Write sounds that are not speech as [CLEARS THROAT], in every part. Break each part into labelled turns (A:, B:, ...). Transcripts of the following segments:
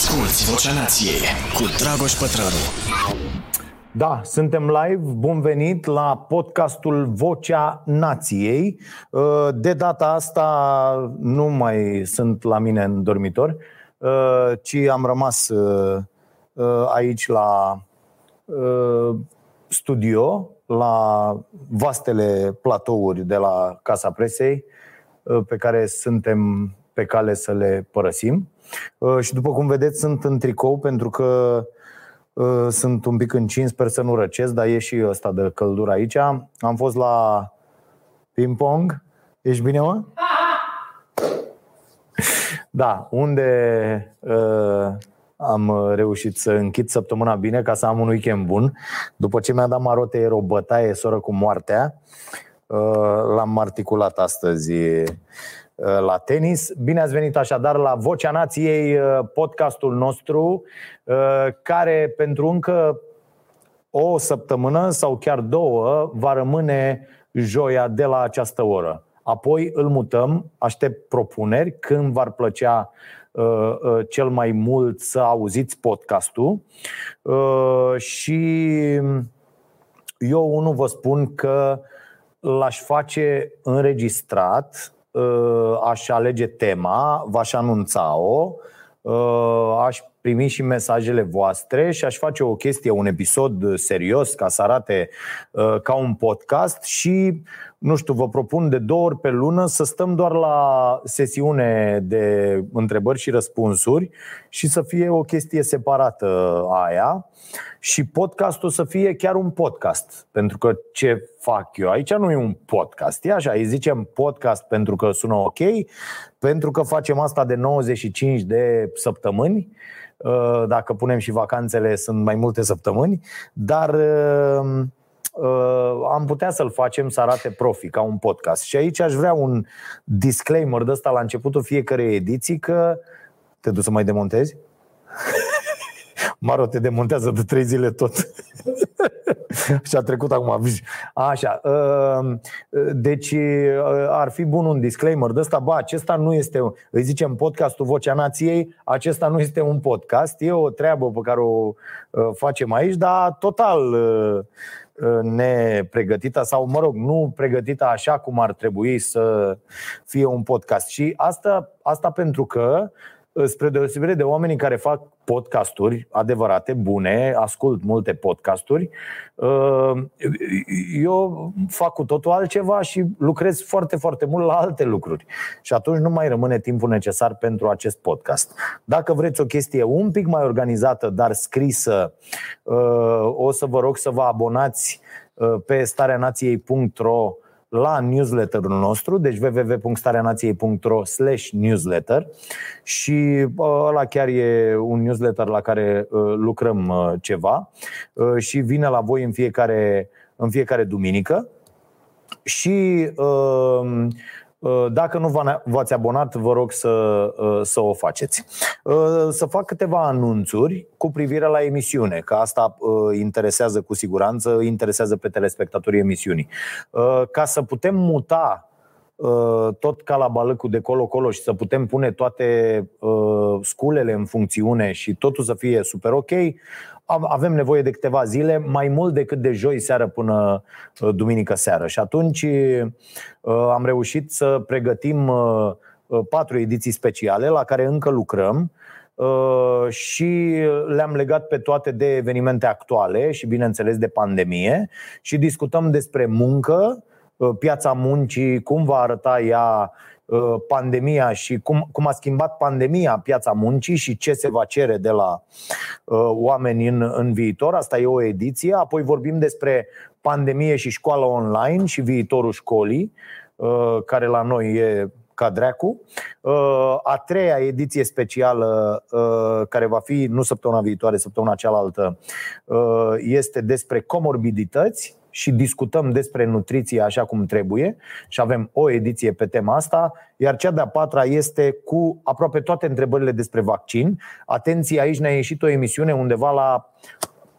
A: Asculți Vocea Nației cu Dragoș Pătrălu.
B: Da, suntem live. Bun venit la podcastul Vocea Nației. Uh, de data asta nu mai sunt la mine în dormitor, uh, ci am rămas uh, aici la studio, la vastele platouri de la Casa Presei, pe care suntem pe cale să le părăsim. Uh, și după cum vedeți, sunt în tricou pentru că uh, sunt un pic încins, sper să nu răcesc, dar e și ăsta de căldură aici. Am fost la ping-pong. Ești bine, mă? Da, unde uh, am reușit să închid săptămâna bine ca să am un weekend bun. După ce mi-a dat marote, era o bătaie soră cu moartea. Uh, l-am articulat astăzi Uh, la tenis. Bine ați venit așadar la Vocea Nației, uh, podcastul nostru, uh, care pentru încă o săptămână sau chiar două va rămâne joia de la această oră. Apoi îl mutăm, aștept propuneri când v-ar plăcea cel mai mult să auziți podcastul și eu unul vă spun că l-aș face înregistrat Uh, aș alege tema, v-aș anunța-o, uh, aș primi și mesajele voastre și aș face o chestie, un episod serios ca să arate uh, ca un podcast și, nu știu, vă propun de două ori pe lună să stăm doar la sesiune de întrebări și răspunsuri și să fie o chestie separată aia și podcastul să fie chiar un podcast. Pentru că ce fac eu aici nu e un podcast. E așa, îi zicem podcast pentru că sună ok, pentru că facem asta de 95 de săptămâni Uh, dacă punem și vacanțele, sunt mai multe săptămâni, dar uh, uh, am putea să-l facem să arate profi, ca un podcast. Și aici aș vrea un disclaimer de ăsta la începutul fiecarei ediții că te duci să mai demontezi? [LAUGHS] Maro te demontează de trei zile tot. [LAUGHS] și a trecut acum. Așa. Uh, deci uh, ar fi bun un disclaimer de ăsta. Ba, acesta nu este, îi zicem podcastul Vocea Nației, acesta nu este un podcast. E o treabă pe care o uh, facem aici, dar total nepregătită sau, mă rog, nu pregătită așa cum ar trebui să fie un podcast. Și asta, asta pentru că spre deosebire de oamenii care fac podcasturi adevărate, bune, ascult multe podcasturi, uh, eu fac cu totul altceva și lucrez foarte, foarte mult la alte lucruri. Și atunci nu mai rămâne timpul necesar pentru acest podcast. Dacă vreți o chestie un pic mai organizată, dar scrisă, uh, o să vă rog să vă abonați uh, pe stareanației.ro la newsletterul nostru, deci www.stareanației.ro slash newsletter și ăla chiar e un newsletter la care uh, lucrăm uh, ceva uh, și vine la voi în fiecare, în fiecare duminică și uh, Uh, dacă nu v-ați abonat, vă rog să, uh, să o faceți. Uh, să fac câteva anunțuri cu privire la emisiune, că asta interesează cu siguranță, interesează pe telespectatorii emisiunii. Ca să putem muta tot ca la balăcul de colo-colo și să putem pune toate sculele în funcțiune și totul să fie super ok, avem nevoie de câteva zile, mai mult decât de joi seară până uh, duminică seară. Și atunci uh, am reușit să pregătim uh, patru ediții speciale la care încă lucrăm și le-am legat pe toate de evenimente actuale și, bineînțeles, de pandemie și discutăm despre muncă, piața muncii, cum va arăta ea Uh, pandemia și cum, cum a schimbat pandemia piața muncii și ce se va cere de la uh, oameni în, în viitor. Asta e o ediție. Apoi vorbim despre pandemie și școală online și viitorul școlii, uh, care la noi e ca dreacu. Uh, a treia ediție specială, uh, care va fi nu săptămâna viitoare, săptămâna cealaltă, uh, este despre comorbidități și discutăm despre nutriție așa cum trebuie și avem o ediție pe tema asta, iar cea de-a patra este cu aproape toate întrebările despre vaccin. Atenție, aici ne-a ieșit o emisiune undeva la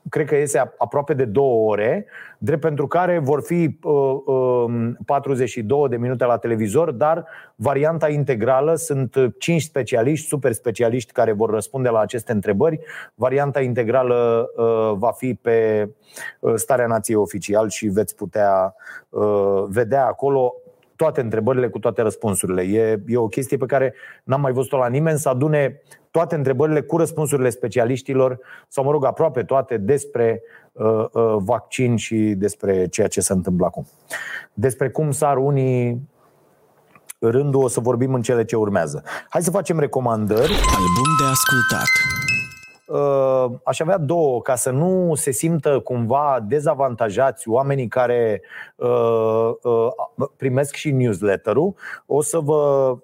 B: cred că iese aproape de două ore, drept pentru care vor fi uh, uh, 42 de minute la televizor, dar varianta integrală sunt 5 specialiști, super specialiști care vor răspunde la aceste întrebări. Varianta integrală uh, va fi pe uh, Starea Nației oficial și veți putea uh, vedea acolo toate întrebările cu toate răspunsurile. E, e o chestie pe care n-am mai văzut-o la nimeni, să adune toate întrebările cu răspunsurile specialiștilor, sau mă rog, aproape toate despre uh, uh, vaccin și despre ceea ce se întâmplă acum. Despre cum sar unii rândul o să vorbim în cele ce urmează. Hai să facem recomandări.
A: Album de ascultat.
B: Uh, aș avea două, ca să nu se simtă cumva dezavantajați oamenii care uh, uh, primesc și newsletter-ul. O să vă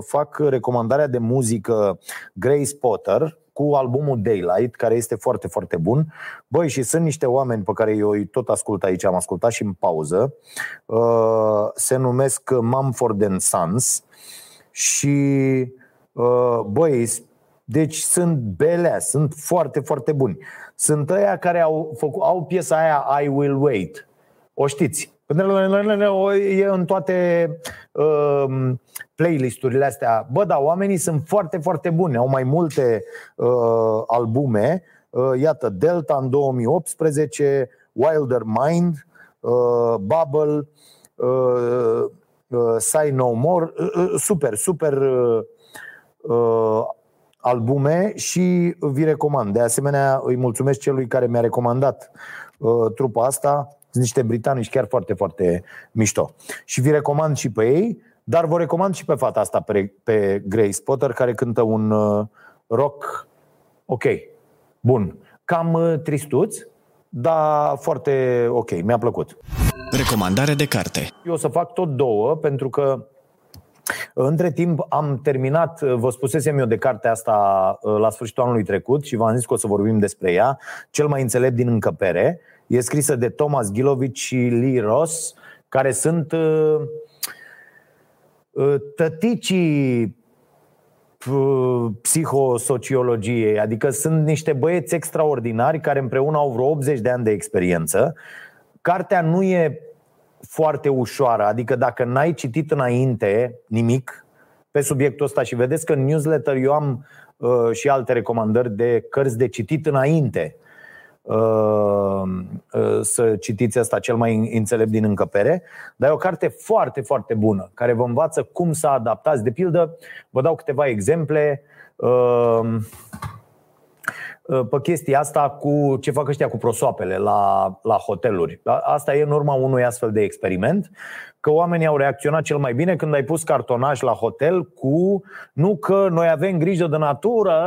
B: fac recomandarea de muzică Grace Potter cu albumul Daylight, care este foarte, foarte bun. Băi, și sunt niște oameni pe care eu îi tot ascult aici, am ascultat și în pauză. Se numesc Mumford Sons și băi, deci sunt belea, sunt foarte, foarte buni. Sunt ăia care au, făcut, au piesa aia I Will Wait. O știți? E în toate uh, playlisturile astea. Bă, da, oamenii sunt foarte, foarte buni. Au mai multe uh, albume. Uh, iată, Delta în 2018, Wilder Mind, uh, Bubble, uh, uh, Say No More. Uh, uh super, super uh, uh, albume și vi recomand. De asemenea, îi mulțumesc celui care mi-a recomandat uh, trupa asta. Sunt niște britanici chiar foarte, foarte mișto. Și vi recomand și pe ei, dar vă recomand și pe fata asta, pe, pe Grace Potter, care cântă un uh, rock ok, bun. Cam uh, tristuț, dar foarte ok, mi-a plăcut.
A: Recomandare de carte.
B: Eu o să fac tot două, pentru că între timp am terminat, vă spusesem eu de cartea asta uh, la sfârșitul anului trecut și v-am zis că o să vorbim despre ea, Cel mai înțelept din încăpere. E scrisă de Thomas Gilovic și Lee Ross, care sunt uh, uh, tăticii psihosociologiei, adică sunt niște băieți extraordinari care împreună au vreo 80 de ani de experiență. Cartea nu e foarte ușoară. Adică dacă n-ai citit înainte nimic pe subiectul ăsta și vedeți că în newsletter eu am uh, și alte recomandări de cărți de citit înainte uh, uh, să citiți asta cel mai înțelept din încăpere, dar e o carte foarte, foarte bună, care vă învață cum să adaptați. De pildă, vă dau câteva exemple. Uh, Uh, pe chestia asta cu ce fac ăștia cu prosoapele la, la hoteluri. Asta e în urma unui astfel de experiment, că oamenii au reacționat cel mai bine când ai pus cartonaj la hotel cu nu că noi avem grijă de natură,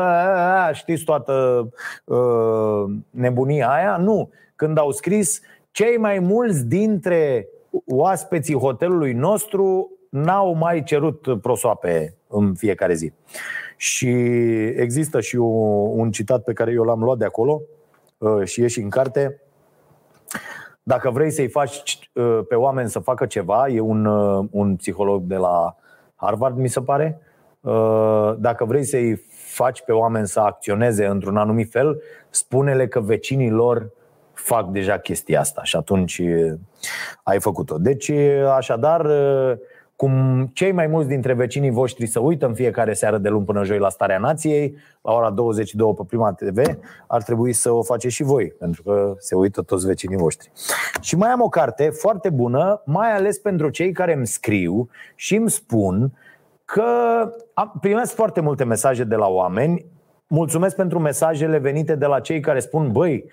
B: știți toată uh, nebunia aia, nu. Când au scris cei mai mulți dintre oaspeții hotelului nostru n-au mai cerut prosoape în fiecare zi. Și există și un citat pe care eu l-am luat de acolo uh, și e și în carte. Dacă vrei să-i faci uh, pe oameni să facă ceva, e un, uh, un psiholog de la Harvard, mi se pare. Dacă vrei să-i faci pe oameni să acționeze într-un anumit fel, spune-le că vecinii lor fac deja chestia asta și atunci ai făcut-o. Deci, așadar, cum cei mai mulți dintre vecinii voștri să uită în fiecare seară de luni până joi la Starea Nației, la ora 22 pe Prima TV, ar trebui să o faceți și voi, pentru că se uită toți vecinii voștri. Și mai am o carte foarte bună, mai ales pentru cei care îmi scriu și îmi spun că primesc foarte multe mesaje de la oameni. Mulțumesc pentru mesajele venite de la cei care spun, băi,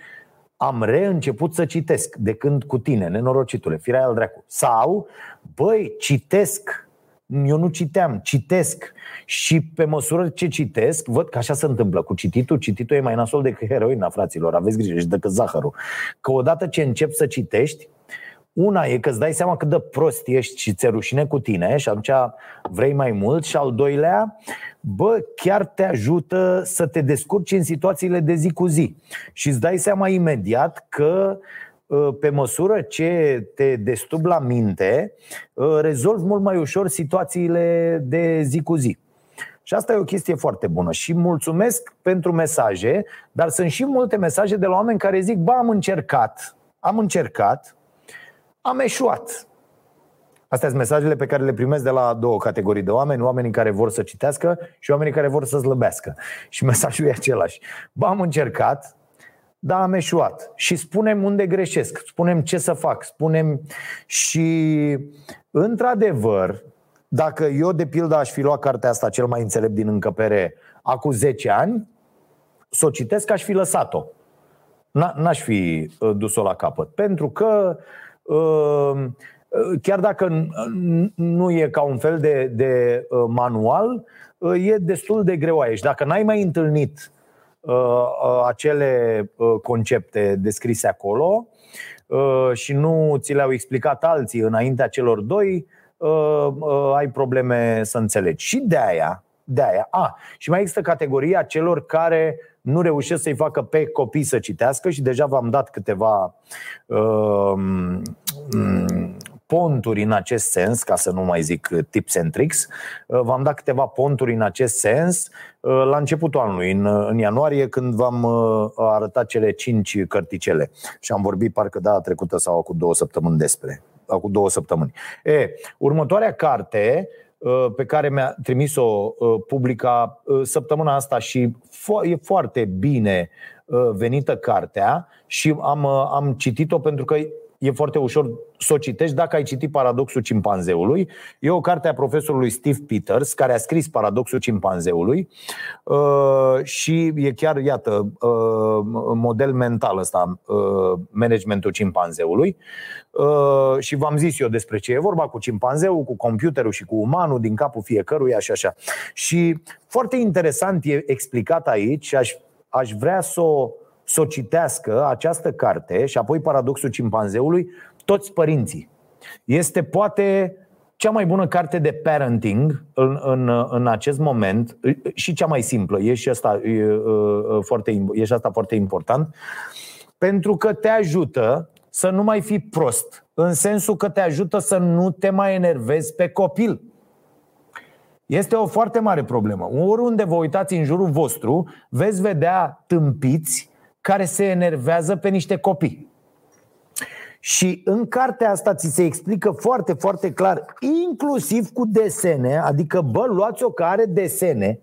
B: am reînceput să citesc de când cu tine, nenorocitule, firea al dracu. Sau, băi, citesc, eu nu citeam, citesc și pe măsură ce citesc, văd că așa se întâmplă cu cititul. Cititul e mai nasol decât heroina, fraților, aveți grijă și decât zahărul. Că odată ce începi să citești, una e că îți dai seama cât de prost ești și ți-e rușine cu tine și atunci vrei mai mult și al doilea, bă, chiar te ajută să te descurci în situațiile de zi cu zi și îți dai seama imediat că ă, pe măsură ce te destub la minte, ă, rezolvi mult mai ușor situațiile de zi cu zi. Și asta e o chestie foarte bună. Și mulțumesc pentru mesaje, dar sunt și multe mesaje de la oameni care zic, ba, am încercat, am încercat, am eșuat. Astea sunt mesajele pe care le primesc de la două categorii de oameni, oamenii care vor să citească și oamenii care vor să slăbească. Și mesajul e același. Ba, am încercat, da, am eșuat. Și spunem unde greșesc, spunem ce să fac, spunem și, într-adevăr, dacă eu, de pildă, aș fi luat cartea asta cel mai înțelept din încăpere acum 10 ani, să o citesc, aș fi lăsat-o. N-aș fi uh, dus-o la capăt. Pentru că uh, chiar dacă nu e ca un fel de, de uh, manual, e destul de greu aici. Dacă n-ai mai întâlnit acele concepte descrise acolo și nu ți le-au explicat alții înaintea celor doi, uh, uh, ai probleme să înțelegi. Și de aia, de aia. A, și mai există categoria celor care nu reușesc să-i facă pe copii să citească și deja v-am dat câteva uh, ponturi în acest sens, ca să nu mai zic tips and tricks. Uh, v-am dat câteva ponturi în acest sens uh, la începutul anului, în, în ianuarie, când v-am uh, arătat cele cinci cărticele. Și am vorbit parcă data trecută sau cu două săptămâni despre acum două săptămâni. E, următoarea carte uh, pe care mi-a trimis-o uh, publica uh, săptămâna asta și e foarte bine venită cartea și am, am citit-o pentru că e foarte ușor să o citești dacă ai citit Paradoxul cimpanzeului. E o carte a profesorului Steve Peters, care a scris Paradoxul cimpanzeului uh, și e chiar, iată, uh, model mental ăsta, uh, managementul cimpanzeului. Și v-am zis eu despre ce e vorba cu cimpanzeul, cu computerul și cu umanul din capul fiecăruia și așa. Și foarte interesant e explicat aici și aș, aș vrea să o să o citească această carte și apoi Paradoxul cimpanzeului toți părinții. Este poate cea mai bună carte de parenting în, în, în acest moment și cea mai simplă. E și asta, e, foarte, e și asta foarte important. Pentru că te ajută să nu mai fii prost. În sensul că te ajută să nu te mai enervezi pe copil. Este o foarte mare problemă. Oriunde vă uitați în jurul vostru, veți vedea tâmpiți care se enervează pe niște copii. Și în cartea asta ți se explică foarte, foarte clar, inclusiv cu desene, adică, bă, luați-o că are desene,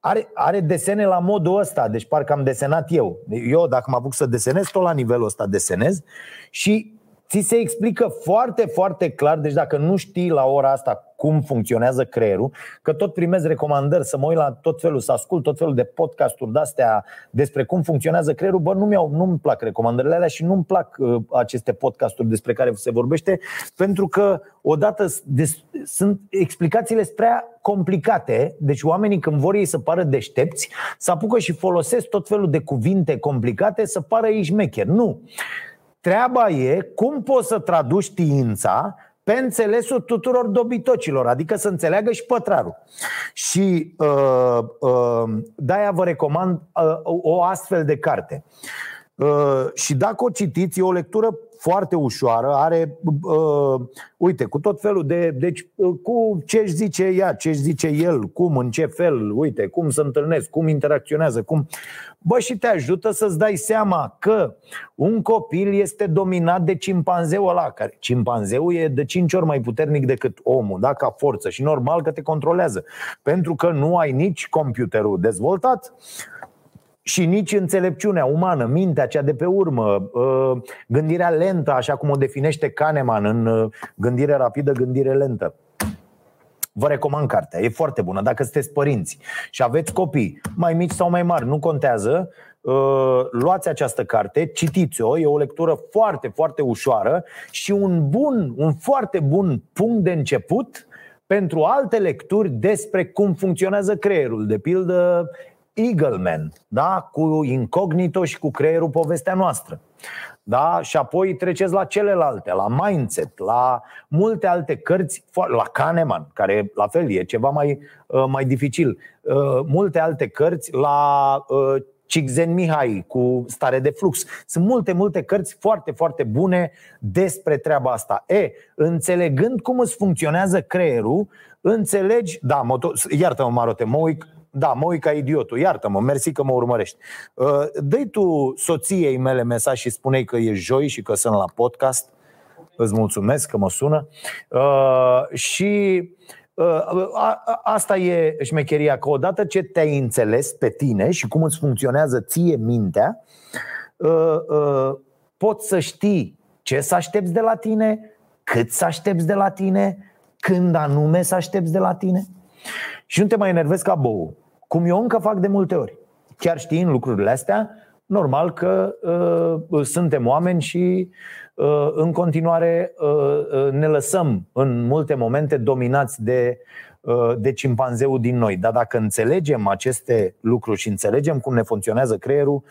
B: are, are desene la modul ăsta, deci parcă am desenat eu. Eu, dacă mă apuc să desenez, tot la nivelul ăsta desenez și ți se explică foarte, foarte clar, deci dacă nu știi la ora asta cum funcționează creierul, că tot primez recomandări să mă uit la tot felul, să ascult tot felul de podcasturi de-astea despre cum funcționează creierul, bă, nu mi-au, nu-mi plac recomandările alea și nu-mi plac uh, aceste podcasturi despre care se vorbește, pentru că odată de, sunt explicațiile prea complicate, deci oamenii când vor ei să pară deștepți, să apucă și folosesc tot felul de cuvinte complicate să pară ei șmecheri. Nu! Treaba e cum poți să traduci știința pe înțelesul tuturor dobitocilor, adică să înțeleagă și pătrarul. Și uh, uh, de-aia vă recomand uh, o astfel de carte. Uh, și dacă o citiți, e o lectură foarte ușoară, are, uh, uite, cu tot felul de. Deci, uh, cu ce își zice ea, ce își zice el, cum, în ce fel, uite, cum se întâlnesc, cum interacționează, cum. Bă, și te ajută să-ți dai seama că un copil este dominat de cimpanzeul ăla, care cimpanzeul e de 5 ori mai puternic decât omul, da, ca forță și normal că te controlează, pentru că nu ai nici computerul dezvoltat, și nici înțelepciunea umană, mintea cea de pe urmă, uh, gândirea lentă, așa cum o definește Kahneman în uh, gândire rapidă, gândire lentă. Vă recomand cartea, e foarte bună. Dacă sunteți părinți și aveți copii, mai mici sau mai mari, nu contează, uh, luați această carte, citiți-o, e o lectură foarte, foarte ușoară și un bun, un foarte bun punct de început pentru alte lecturi despre cum funcționează creierul. De pildă, Eagleman, da? cu incognito și cu creierul povestea noastră. Da? Și apoi treceți la celelalte, la Mindset, la multe alte cărți, la Kahneman, care la fel e ceva mai, uh, mai dificil, uh, multe alte cărți, la uh, Cixen Mihai cu Stare de Flux. Sunt multe, multe cărți foarte, foarte bune despre treaba asta. E, înțelegând cum îți funcționează creierul, înțelegi, da, moto, iartă-mă, Marote, mă uit, da, mă uit ca idiotul, iartă-mă, mersi că mă urmărești. Uh, dă tu soției mele mesaj și spune că e joi și că sunt la podcast. Îți mulțumesc că mă sună. Uh, și uh, asta e șmecheria, că odată ce te-ai înțeles pe tine și cum îți funcționează ție mintea, poți să știi ce să aștepți de la tine, cât să aștepți de la tine, când anume să aștepți de la tine și nu te mai enervezi ca bou. Cum eu încă fac de multe ori. Chiar știind lucrurile astea, normal că uh, suntem oameni și uh, în continuare uh, uh, ne lăsăm în multe momente dominați de, uh, de cimpanzeul din noi. Dar dacă înțelegem aceste lucruri și înțelegem cum ne funcționează creierul,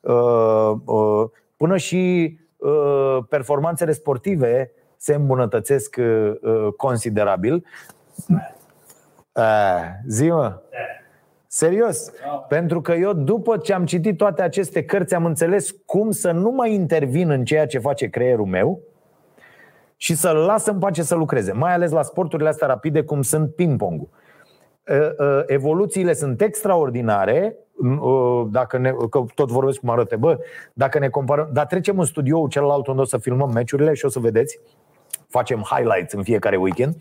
B: uh, uh, până și uh, performanțele sportive se îmbunătățesc uh, uh considerabil. Uh, zi mă. Serios. Pentru că eu, după ce am citit toate aceste cărți, am înțeles cum să nu mai intervin în ceea ce face creierul meu și să-l las în pace să lucreze. Mai ales la sporturile astea rapide, cum sunt ping-pong-ul. Evoluțiile sunt extraordinare, dacă ne, că tot vorbesc cum arăte, bă, dacă ne comparăm, dar trecem în studioul celălalt unde o să filmăm meciurile și o să vedeți facem highlights în fiecare weekend.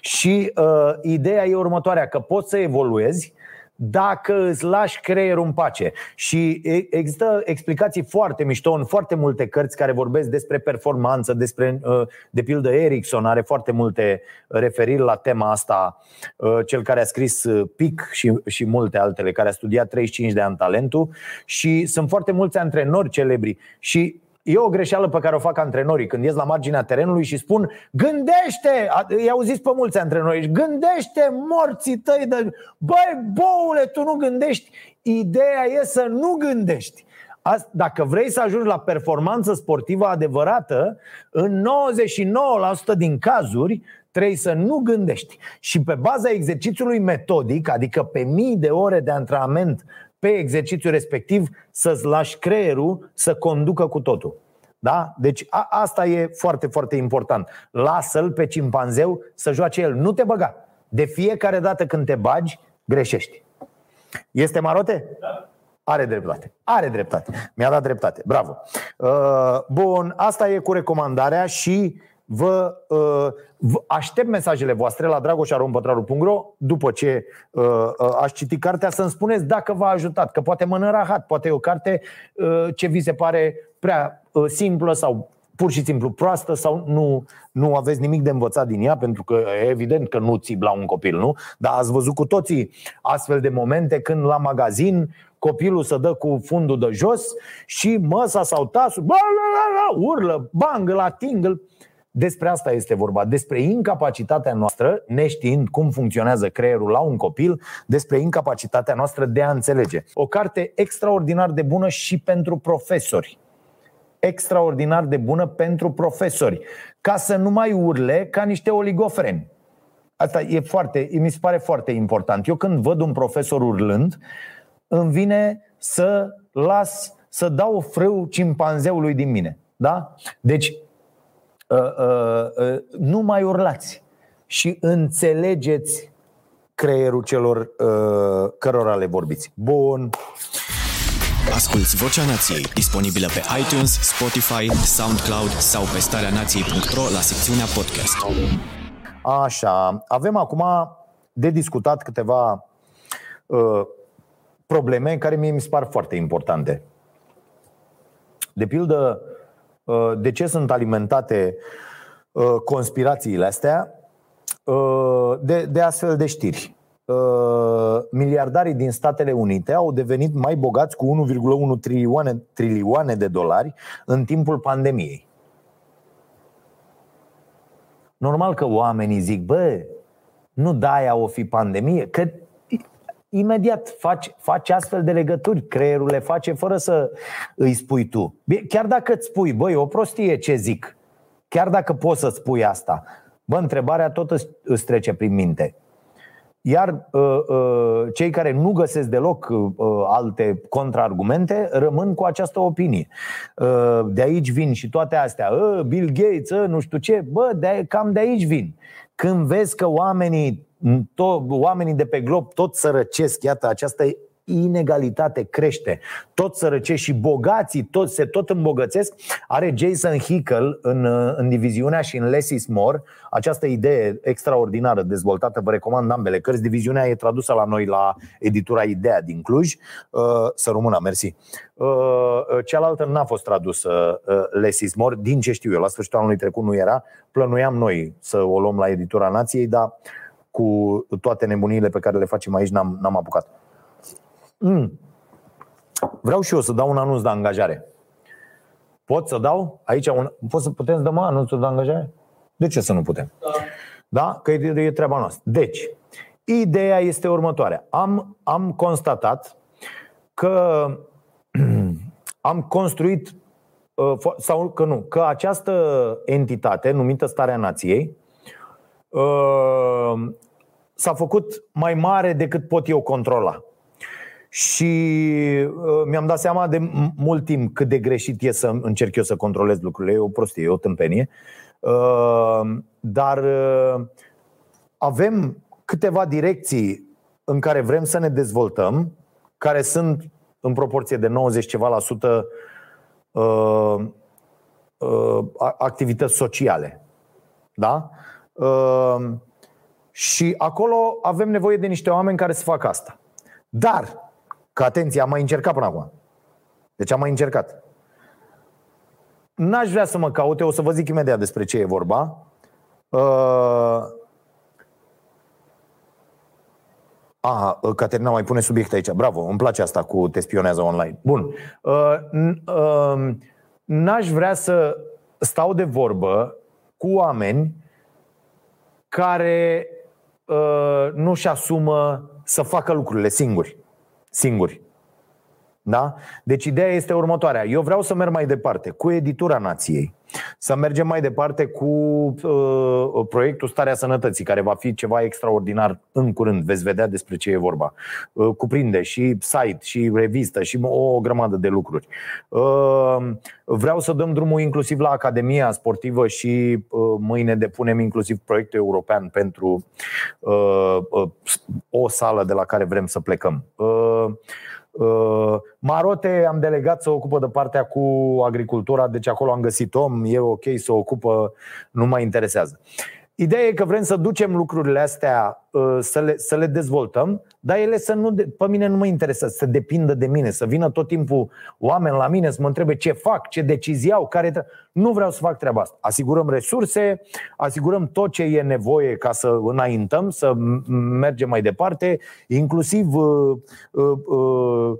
B: Și uh, ideea e următoarea, că poți să evoluezi dacă îți lași creierul în pace. Și există explicații foarte mișto în foarte multe cărți care vorbesc despre performanță, despre, uh, de pildă Ericsson are foarte multe referiri la tema asta, uh, cel care a scris uh, PIC și, și multe altele, care a studiat 35 de ani talentul. Și sunt foarte mulți antrenori celebri. Și E o greșeală pe care o fac antrenorii când ies la marginea terenului și spun Gândește, i-au zis pe mulți antrenori Gândește morții tăi de... Băi, boule, tu nu gândești. Ideea e să nu gândești. Dacă vrei să ajungi la performanță sportivă adevărată, în 99% din cazuri trebuie să nu gândești. Și pe baza exercițiului metodic, adică pe mii de ore de antrenament pe exercițiul respectiv să-ți lași creierul să conducă cu totul. Da? Deci a, asta e foarte, foarte important. Lasă-l pe cimpanzeu să joace el. Nu te băga. De fiecare dată când te bagi, greșești. Este marote? Da. Are dreptate. Are dreptate. Mi-a dat dreptate. Bravo. Uh, bun, asta e cu recomandarea și Vă, uh, vă aștept mesajele voastre la dragoșarompătraru.ro după ce uh, uh, aș citi cartea să-mi spuneți dacă v-a ajutat, că poate mă nărahat, poate e o carte uh, ce vi se pare prea uh, simplă sau pur și simplu proastă sau nu, nu aveți nimic de învățat din ea, pentru că e evident că nu țip la un copil, nu? Dar ați văzut cu toții astfel de momente când la magazin copilul să dă cu fundul de jos și măsa sau tasul bă, urlă, bang, la tingle despre asta este vorba, despre incapacitatea noastră, neștiind cum funcționează creierul la un copil, despre incapacitatea noastră de a înțelege. O carte extraordinar de bună și pentru profesori. Extraordinar de bună pentru profesori, ca să nu mai urle ca niște oligofreni. Asta e foarte, mi se pare foarte important. Eu când văd un profesor urlând, îmi vine să las, să dau frâu cimpanzeului din mine. Da? Deci Uh, uh, uh, nu mai urlați și înțelegeți creierul celor cărora le vorbiți. Bun.
A: Asculți Vocea Nației, disponibilă pe iTunes, Spotify, SoundCloud sau pe starea nației.ro la secțiunea podcast.
B: Așa, avem acum de discutat câteva uh, probleme care mie mi se par foarte importante. De pildă, Uh, de ce sunt alimentate uh, conspirațiile astea uh, de, de astfel de știri. Miliardarii din Statele Unite au devenit mai bogați cu 1,1 trilioane, trilioane de dolari în timpul pandemiei. Normal că oamenii zic, bă, nu de-aia o fi pandemie, că imediat faci, faci astfel de legături, creierul le face fără să îi spui tu. Chiar dacă îți spui, băi, o prostie ce zic, chiar dacă poți să spui asta, bă, întrebarea tot îți trece prin minte. iar uh, uh, cei care nu găsesc deloc uh, alte contraargumente rămân cu această opinie. Uh, de aici vin și toate astea. Uh, Bill Gates, uh, nu știu ce. Bă, de, cam de aici vin. Când vezi că oamenii, to- oamenii de pe glob tot sărăcesc, iată, această inegalitate crește. Tot sărăcești și bogații tot, se tot îmbogățesc. Are Jason Hickel în, în diviziunea și în Less is More această idee extraordinară dezvoltată. Vă recomand ambele cărți. Diviziunea e tradusă la noi la editura Idea din Cluj. Uh, să rămână, mersi. Uh, cealaltă n-a fost tradusă uh, Less is More, din ce știu eu. La sfârșitul anului trecut nu era. Plănuiam noi să o luăm la editura Nației, dar cu toate nebunile pe care le facem aici n-am, n-am apucat. Mm. Vreau și eu să dau un anunț de angajare. Pot să dau aici un. Pot să putem să dăm anunțul de angajare? De ce să nu putem? Da. Da? Că e, e treaba noastră. Deci, ideea este următoarea. Am, am constatat că [CLEARS THROAT] am construit uh, sau că nu, că această entitate numită Starea Nației uh, s-a făcut mai mare decât pot eu controla. Și uh, mi-am dat seama de mult timp cât de greșit e să încerc eu să controlez lucrurile. E o prostie, e o tâmpenie. Uh, dar uh, avem câteva direcții în care vrem să ne dezvoltăm, care sunt în proporție de 90 ceva la sută activități sociale. Da? Și acolo avem nevoie de niște oameni care să facă asta. Dar Că atenție, am mai încercat până acum. Deci am mai încercat. N-aș vrea să mă caute, o să vă zic imediat despre ce e vorba. Uh... Aha, Caterina mai pune subiect aici. Bravo, îmi place asta cu te spionează online. Bun. Uh, uh, n-aș vrea să stau de vorbă cu oameni care uh, nu-și asumă să facă lucrurile singuri singuri. Da? Deci ideea este următoarea. Eu vreau să merg mai departe cu editura nației. Să mergem mai departe cu uh, proiectul Starea Sănătății, care va fi ceva extraordinar în curând. Veți vedea despre ce e vorba. Uh, cuprinde și site, și revistă, și o grămadă de lucruri. Uh, vreau să dăm drumul inclusiv la Academia Sportivă și uh, mâine depunem inclusiv proiectul european pentru uh, uh, o sală de la care vrem să plecăm. Uh, Uh, Marote am delegat să ocupă de partea cu agricultura, deci acolo am găsit om, e ok să ocupă, nu mă interesează. Ideea e că vrem să ducem lucrurile astea, uh, să le, să le dezvoltăm, dar ele să nu, pe mine nu mă interesează, să depindă de mine, să vină tot timpul oameni la mine să mă întrebe ce fac, ce decizii au, care. Nu vreau să fac treaba asta. Asigurăm resurse, asigurăm tot ce e nevoie ca să înaintăm, să mergem mai departe, inclusiv uh, uh, uh,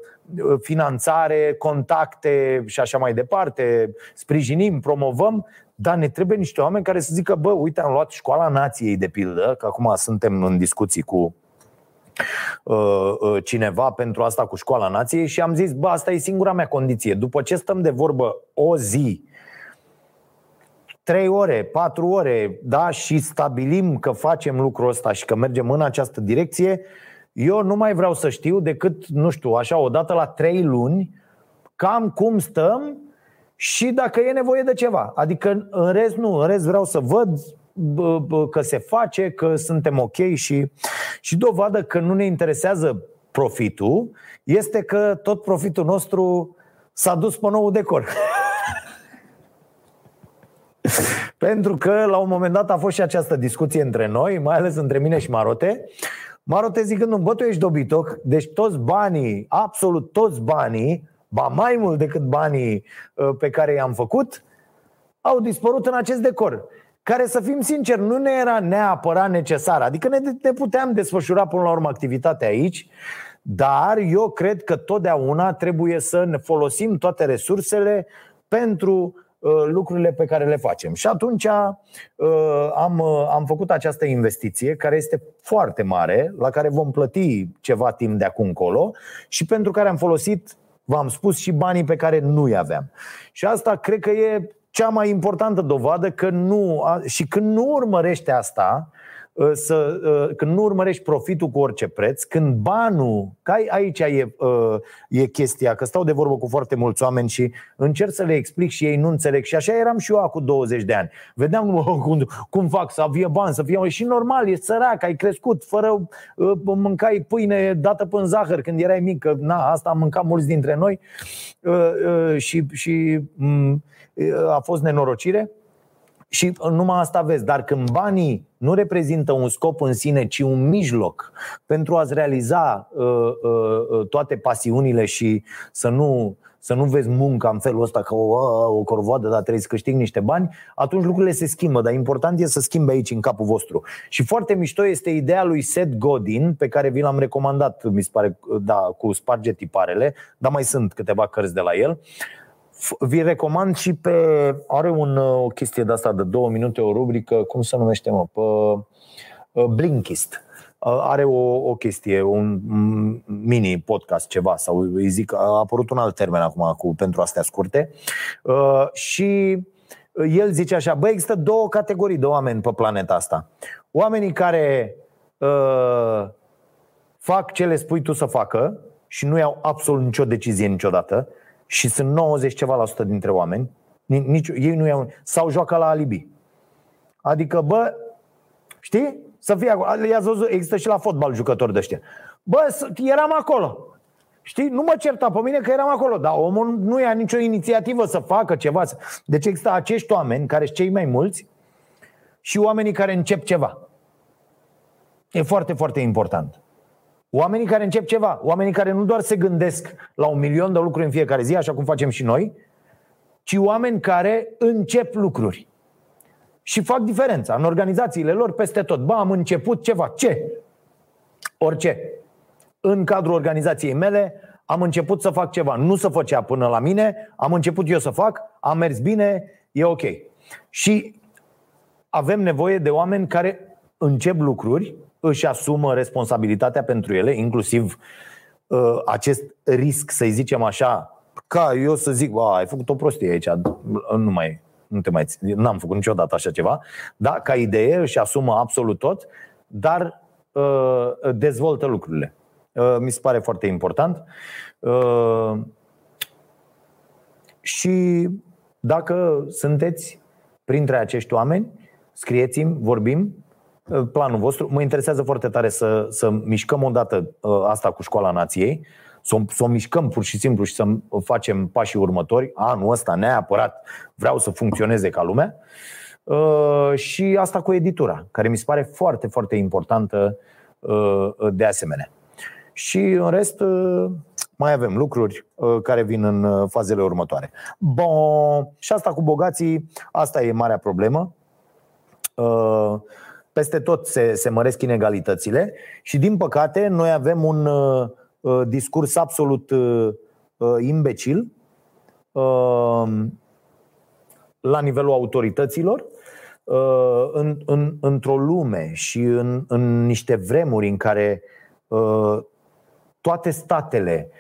B: finanțare, contacte și așa mai departe, sprijinim, promovăm, dar ne trebuie niște oameni care să zică, bă, uite, am luat școala nației de pildă, că acum suntem în discuții cu uh, uh, cineva pentru asta cu școala nației și am zis, bă, asta e singura mea condiție. După ce stăm de vorbă o zi, trei ore, patru ore, da, și stabilim că facem lucrul ăsta și că mergem în această direcție, eu nu mai vreau să știu decât, nu știu, așa, odată la trei luni, cam cum stăm și dacă e nevoie de ceva. Adică în rest nu, în rest vreau să văd că se face, că suntem ok și, și dovadă că nu ne interesează profitul este că tot profitul nostru s-a dus pe nou decor. [LAUGHS] Pentru că la un moment dat a fost și această discuție între noi, mai ales între mine și Marote. Marote zicând, bă, tu ești dobitoc, deci toți banii, absolut toți banii ba mai mult decât banii uh, pe care i-am făcut, au dispărut în acest decor. Care, să fim sinceri, nu ne era neapărat necesar. Adică ne, ne puteam desfășura până la urmă activitatea aici, dar eu cred că totdeauna trebuie să ne folosim toate resursele pentru uh, lucrurile pe care le facem. Și atunci uh, am, uh, am făcut această investiție care este foarte mare, la care vom plăti ceva timp de acum încolo și pentru care am folosit V-am spus și banii pe care nu-i aveam. Și asta cred că e cea mai importantă dovadă că nu, și când nu urmărește asta, uh, să, uh, când nu urmărești profitul cu orice preț, când banul, că aici e, e chestia, că stau de vorbă cu foarte mulți oameni și încerc să le explic și ei nu înțeleg. Și așa eram și eu acum 20 de ani. Vedeam [LAUGHS] cum, cum fac să fie bani, să fie și normal, ești sărac, ai crescut fără mâncai pâine dată până zahăr când erai mic, că na, asta am mâncat mulți dintre noi și, și mm, a fost nenorocire. Și numai asta vezi, dar când banii nu reprezintă un scop în sine, ci un mijloc pentru a-ți realiza uh, uh, uh, toate pasiunile și să nu, să nu vezi munca în felul ăsta ca o, o corvoadă, dar trebuie să câștigi niște bani, atunci lucrurile se schimbă. Dar important e să schimbe aici în capul vostru. Și foarte mișto este ideea lui Seth Godin, pe care vi l-am recomandat, mi se pare, da, cu Sparge tiparele, dar mai sunt câteva cărți de la el. Uh, vi recomand și pe. Are un, uh, o chestie de asta de două minute, o rubrică, cum se numește, mă? Pe uh, Blinkist. Uh, are o, o chestie, un mini podcast, ceva, sau îi zic, a apărut un alt termen acum cu, pentru astea scurte. Și el zice așa: băi, există două categorii de oameni pe planeta asta. Oamenii care uh, fac ce le spui tu să facă și nu iau absolut nicio decizie niciodată și sunt 90 ceva la sută dintre oameni, nici, ei nu iau, sau joacă la alibi. Adică, bă, știi? Să fie acolo. i văzut, există și la fotbal jucători de ăștia. Bă, eram acolo. Știi? Nu mă certa pe mine că eram acolo, dar omul nu ia nicio inițiativă să facă ceva. Deci există acești oameni care sunt cei mai mulți și oamenii care încep ceva. E foarte, foarte important. Oamenii care încep ceva, oamenii care nu doar se gândesc la un milion de lucruri în fiecare zi, așa cum facem și noi, ci oameni care încep lucruri și fac diferența în organizațiile lor peste tot. Ba, am început ceva. Ce? Orice. În cadrul organizației mele am început să fac ceva. Nu să făcea până la mine, am început eu să fac, am mers bine, e ok. Și avem nevoie de oameni care încep lucruri își asumă responsabilitatea pentru ele, inclusiv uh, acest risc, să-i zicem așa, ca eu să zic, ai făcut o prostie aici, nu mai nu te mai n-am făcut niciodată așa ceva, da, ca idee își asumă absolut tot, dar uh, dezvoltă lucrurile. Uh, mi se pare foarte important. Uh, și dacă sunteți printre acești oameni, scrieți-mi, vorbim, Uh, planul vostru. Mă interesează foarte tare să, să mișcăm odată uh, asta cu școala nației, să, să o mișcăm pur și simplu și să facem pașii următori. Anul ăsta neapărat vreau să funcționeze ca lumea. Uh, și asta cu editura, care mi se pare foarte, foarte importantă de asemenea. Și în rest mai avem lucruri care vin în fazele următoare. Bun, și asta cu bogații, asta e marea problemă peste tot se, se măresc inegalitățile și, din păcate, noi avem un uh, uh discurs absolut uh, uh, imbecil uh, la nivelul autorităților uh, în, în, într-o lume și în, în niște vremuri în care uh, toate statele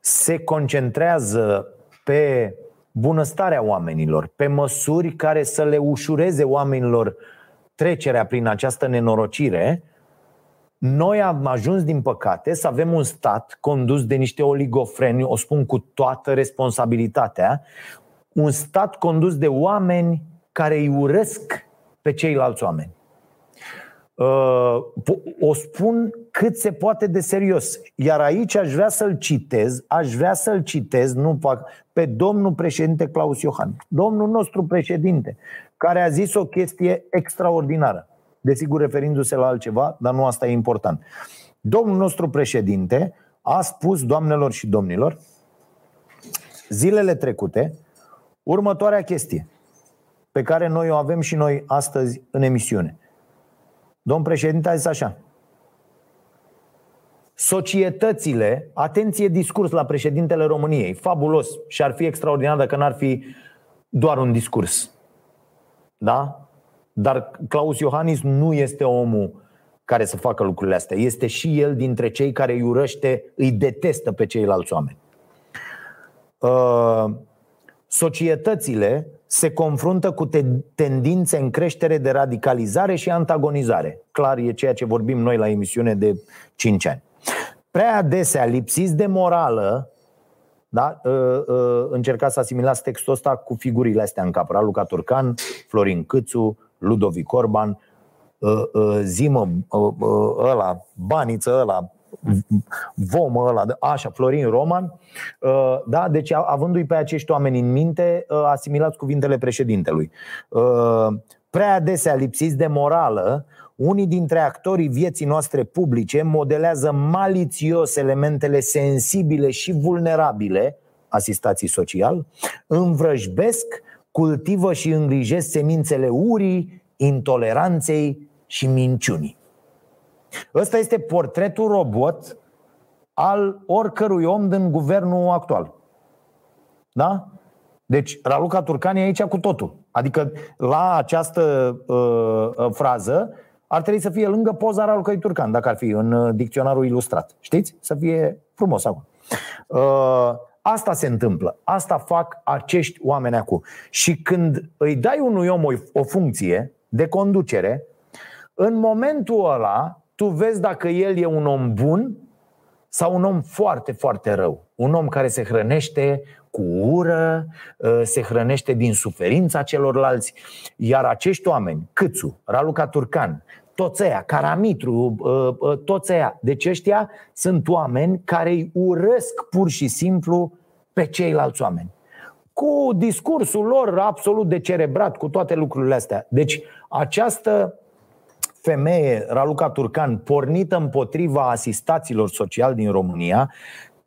B: se concentrează pe bunăstarea oamenilor, pe măsuri care să le ușureze oamenilor trecerea prin această nenorocire, noi am ajuns, din păcate, să avem un stat condus de niște oligofreni, o spun cu toată responsabilitatea, un stat condus de oameni care îi urăsc pe ceilalți oameni. Uh, o spun cât se poate de serios. Iar aici aș vrea să-l citez, aș vrea să-l citez, nu fac, pe domnul președinte Claus Iohan, domnul nostru președinte, care a zis o chestie extraordinară. Desigur, referindu-se la altceva, dar nu asta e important. Domnul nostru președinte a spus, doamnelor și domnilor, zilele trecute, următoarea chestie pe care noi o avem și noi astăzi în emisiune. Domnul președinte a zis așa. Societățile, atenție discurs la președintele României, fabulos și ar fi extraordinar dacă n-ar fi doar un discurs. Da? Dar Claus Iohannis nu este omul care să facă lucrurile astea. Este și el dintre cei care îi urăște, îi detestă pe ceilalți oameni. Uh, societățile se confruntă cu tendințe în creștere de radicalizare și antagonizare. Clar e ceea ce vorbim noi la emisiune de 5 ani. Prea adesea lipsiți de morală, da? Ă, ă, încercați să asimilați textul ăsta cu figurile astea în cap. Raluca Turcan, Florin Câțu, Ludovic Orban, ă, Zimă, ăla, Baniță, ăla, Vomă ăla, așa, Florin Roman, da? deci avându-i pe acești oameni în minte, asimilați cuvintele președintelui. Prea adesea lipsiți de morală, unii dintre actorii vieții noastre publice modelează malițios elementele sensibile și vulnerabile asistații social, învrăjbesc, cultivă și îngrijesc semințele urii, intoleranței și minciunii. Ăsta este portretul robot al oricărui om din guvernul actual. Da? Deci Raluca Turcani e aici cu totul. Adică la această uh, frază ar trebui să fie lângă poza Ralucăi Turcan, dacă ar fi în uh, dicționarul ilustrat. Știți? Să fie frumos acum. Uh, asta se întâmplă. Asta fac acești oameni acum. Și când îi dai unui om o, o funcție de conducere, în momentul ăla tu vezi dacă el e un om bun sau un om foarte, foarte rău. Un om care se hrănește cu ură, ă, se hrănește din suferința celorlalți. Iar acești oameni, Câțu, Raluca Turcan, toți ăia, Caramitru, ă, ă, toți ăia, deci ăștia sunt oameni care îi urăsc pur și simplu pe ceilalți oameni cu discursul lor absolut decerebrat, cu toate lucrurile astea. Deci, această femeie, Raluca Turcan, pornită împotriva asistaților sociali din România,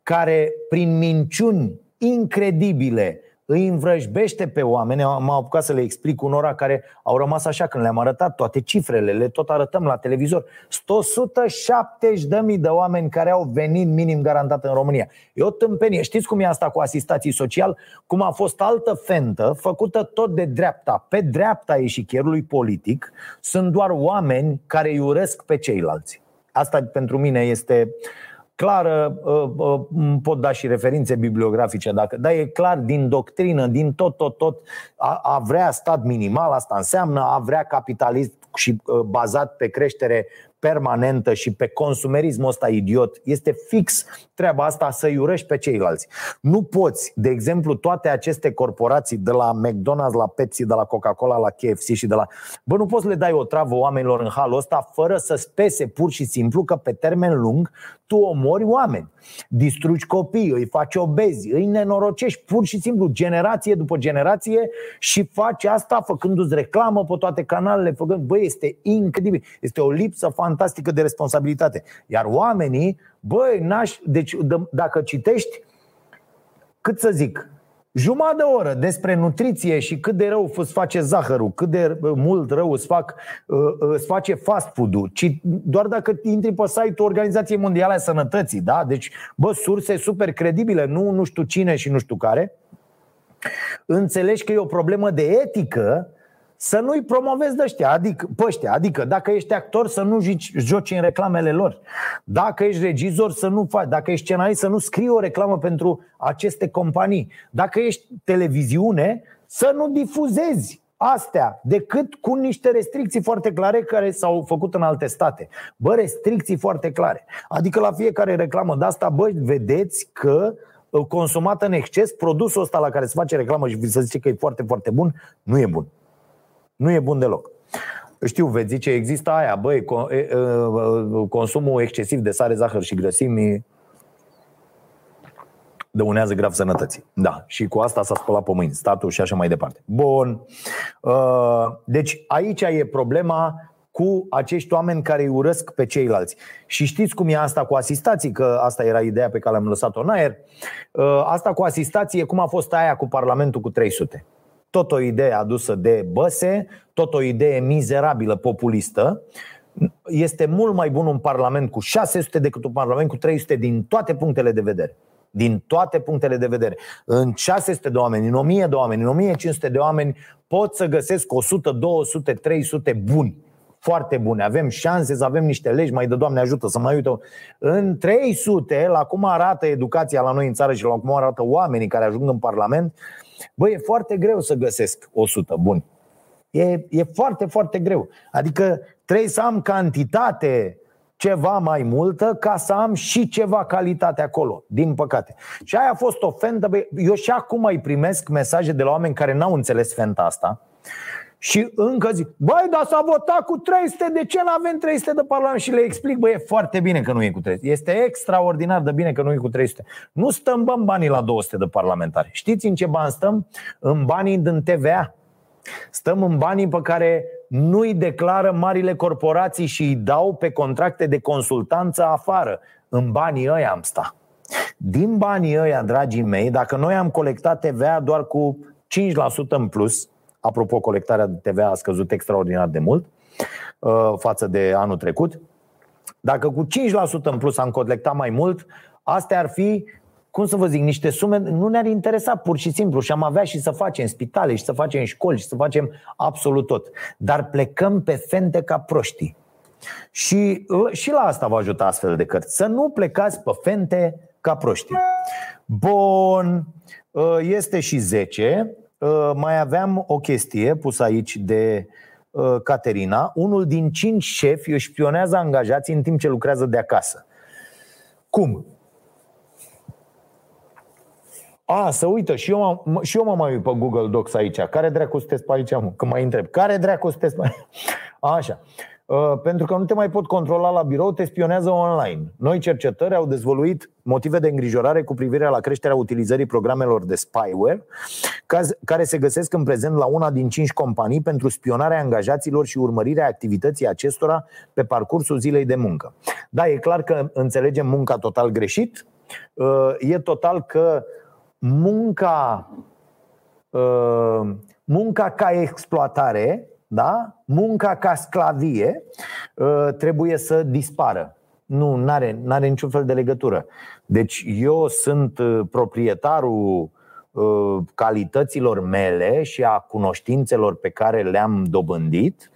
B: care prin minciuni incredibile îi învrăjbește pe oameni. M-am apucat să le explic unora care au rămas așa când le-am arătat toate cifrele, le tot arătăm la televizor. 170 de mii de oameni care au venit minim garantat în România. E o tâmpenie. Știți cum e asta cu asistații social? Cum a fost altă fentă făcută tot de dreapta. Pe dreapta ieșichierului politic sunt doar oameni care îi urăsc pe ceilalți. Asta pentru mine este uh, clară, uh, uh, pot da și referințe bibliografice, dacă, dar e clar din doctrină, din tot, tot, tot, a, a vrea stat minimal, asta înseamnă a vrea capitalism și uh, bazat pe creștere permanentă și pe consumerismul ăsta idiot. Este fix treaba asta să iurești pe ceilalți. Nu poți, de exemplu, toate aceste corporații de la McDonald's, la Pepsi, de la Coca-Cola, la KFC și de la... Bă, nu poți să le dai o travă oamenilor în halul ăsta fără să spese pur și simplu că pe termen lung tu omori oameni. Distrugi copii, îi faci obezi, îi nenorocești pur și simplu generație după generație și faci asta făcându-ți reclamă pe toate canalele, făcând, băi, este incredibil. Este o lipsă fantastică de responsabilitate. Iar oamenii, băi, naș, deci d- dacă citești, cât să zic, jumătate de oră despre nutriție și cât de rău îți face zahărul, cât de mult rău îți, fac, uh, îți face fast food-ul, ci doar dacă intri pe site-ul Organizației Mondiale a Sănătății, da? Deci, bă, surse super credibile, nu nu știu cine și nu știu care, înțelegi că e o problemă de etică să nu-i promovezi de ăștia, adică, pe ăștia. Adică dacă ești actor să nu joci, joci în reclamele lor. Dacă ești regizor să nu faci, dacă ești scenarist să nu scrii o reclamă pentru aceste companii. Dacă ești televiziune să nu difuzezi astea decât cu niște restricții foarte clare care s-au făcut în alte state. Bă, restricții foarte clare. Adică la fiecare reclamă de asta, bă, vedeți că uh, consumat în exces, produsul ăsta la care se face reclamă și vi se zice că e foarte, foarte bun, nu e bun. Nu e bun deloc. Știu, veți zice, există aia, băi, consumul excesiv de sare, zahăr și grăsimi dăunează grav sănătății. Da, și cu asta s-a spălat pe mâini, statul și așa mai departe. Bun. Deci aici e problema cu acești oameni care îi urăsc pe ceilalți. Și știți cum e asta cu asistații, că asta era ideea pe care am lăsat-o în aer. Asta cu asistații e cum a fost aia cu Parlamentul cu 300 tot o idee adusă de Băse, tot o idee mizerabilă, populistă. Este mult mai bun un parlament cu 600 decât un parlament cu 300 din toate punctele de vedere. Din toate punctele de vedere. În 600 de oameni, în 1000 de oameni, în 1500 de oameni pot să găsesc 100, 200, 300 buni foarte bune. Avem șanse să avem niște legi, mai de Doamne ajută să mai uită. În 300, la cum arată educația la noi în țară și la cum arată oamenii care ajung în Parlament, Băi, e foarte greu să găsesc 100 buni. E, e foarte, foarte greu. Adică trebuie să am cantitate ceva mai multă ca să am și ceva calitate acolo, din păcate. Și aia a fost o fentă. Eu și acum mai primesc mesaje de la oameni care n-au înțeles fenta asta și încă zic, băi, dar s-a votat cu 300, de ce nu avem 300 de parlament? Și le explic, băi, e foarte bine că nu e cu 300 Este extraordinar de bine că nu e cu 300 Nu stăm băm banii la 200 de parlamentari Știți în ce bani stăm? În banii din TVA Stăm în banii pe care nu îi declară marile corporații și îi dau pe contracte de consultanță afară. În banii ăia am sta. Din banii ăia, dragii mei, dacă noi am colectat TVA doar cu 5% în plus, apropo, colectarea de TVA a scăzut extraordinar de mult uh, față de anul trecut, dacă cu 5% în plus am colectat mai mult, astea ar fi cum să vă zic, niște sume nu ne-ar interesa pur și simplu și am avea și să facem spitale și să facem școli și să facem absolut tot. Dar plecăm pe fente ca proștii. Și, și la asta vă ajută astfel de cărți. Să nu plecați pe fente ca proștii. Bun, este și 10. Mai aveam o chestie pusă aici de Caterina. Unul din cinci șefi își spionează angajații în timp ce lucrează de acasă. Cum? A, să uită, și eu, am, și eu mă mai uit pe Google Docs aici. Care dracu sunteți pe aici, mă? Că mai întreb. Care dracu sunteți pe aici? [LAUGHS] Așa. Uh, pentru că nu te mai pot controla la birou, te spionează online. Noi cercetări au dezvoluit motive de îngrijorare cu privire la creșterea utilizării programelor de spyware, care se găsesc în prezent la una din cinci companii pentru spionarea angajaților și urmărirea activității acestora pe parcursul zilei de muncă. Da, e clar că înțelegem munca total greșit. Uh, e total că munca, uh, munca ca exploatare, da? munca ca sclavie, uh, trebuie să dispară. Nu, are are niciun fel de legătură. Deci eu sunt uh, proprietarul calităților mele și a cunoștințelor pe care le-am dobândit.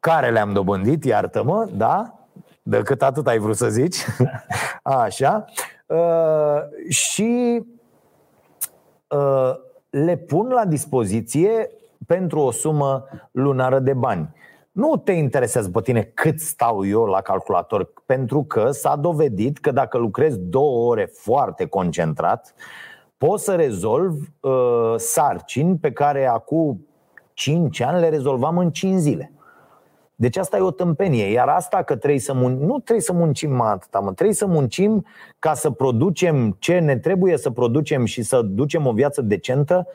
B: Care le-am dobândit, iartă-mă, da? Decât atât ai vrut să zici. [LAUGHS] Așa. Uh, și uh, le pun la dispoziție pentru o sumă lunară de bani. Nu te interesează pe tine cât stau eu la calculator, pentru că s-a dovedit că dacă lucrezi două ore foarte concentrat, poți să rezolv uh, sarcini pe care acum 5 ani le rezolvam în 5 zile. Deci asta e o tâmpenie. Iar asta că trebuie să muncim, nu trebuie să muncim atâta, mă. trebuie să muncim ca să producem ce ne trebuie să producem și să ducem o viață decentă,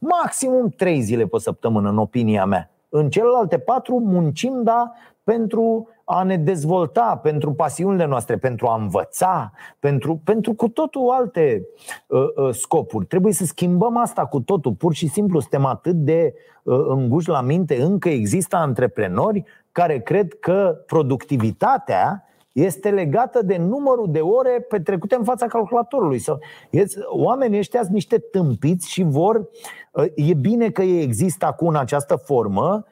B: maximum trei zile pe săptămână, în opinia mea. În celelalte patru muncim, da, pentru a ne dezvolta, pentru pasiunile noastre, pentru a învăța, pentru, pentru cu totul alte uh, uh, scopuri. Trebuie să schimbăm asta cu totul. Pur și simplu suntem atât de uh, înguși la minte. Încă există antreprenori care cred că productivitatea este legată de numărul de ore petrecute în fața calculatorului. Sau, oamenii ăștia sunt niște tâmpiți și vor. E bine că ei există acum în această formă,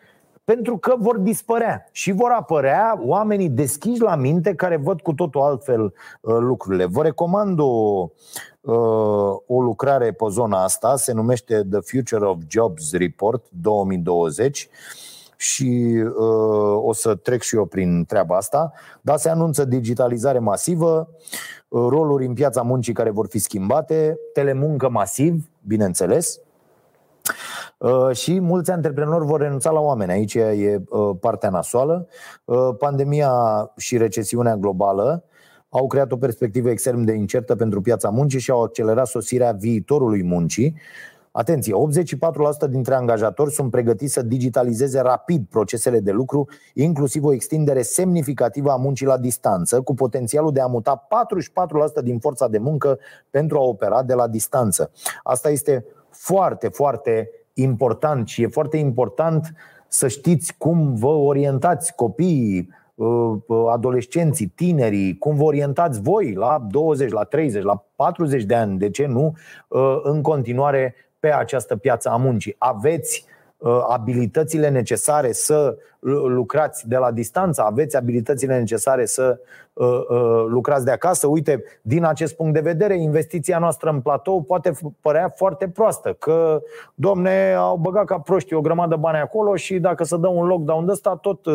B: pentru că vor dispărea și vor apărea oamenii deschiși la minte care văd cu totul altfel uh, lucrurile. Vă recomand o, uh, o lucrare pe zona asta, se numește The Future of Jobs Report 2020 și uh, o să trec și eu prin treaba asta, dar se anunță digitalizare masivă, uh, roluri în piața muncii care vor fi schimbate, telemuncă masiv, bineînțeles, uh, și mulți antreprenori vor renunța la oameni. Aici e uh, partea nasoală. Pandemia și recesiunea globală au creat o perspectivă extrem de incertă pentru piața muncii și au accelerat sosirea viitorului muncii, Atenție, 84% dintre angajatori sunt pregătiți să digitalizeze rapid procesele de lucru, inclusiv o extindere semnificativă a muncii la distanță, cu potențialul de a muta 44% din forța de muncă pentru a opera de la distanță. Asta este foarte, foarte important și e foarte important să știți cum vă orientați copiii, uh, adolescenții, tinerii, cum vă orientați voi la 20, la 30, la 40 de ani, de ce nu, uh, în continuare pe această piață a muncii. Aveți uh, abilitățile necesare să lucrați de la distanță, aveți abilitățile necesare să uh, uh, lucrați de acasă. Uite, din acest punct de vedere, investiția noastră în platou poate părea foarte proastă, că, domne, au băgat ca proști o grămadă bani acolo și dacă se dă un lockdown de ăsta, tot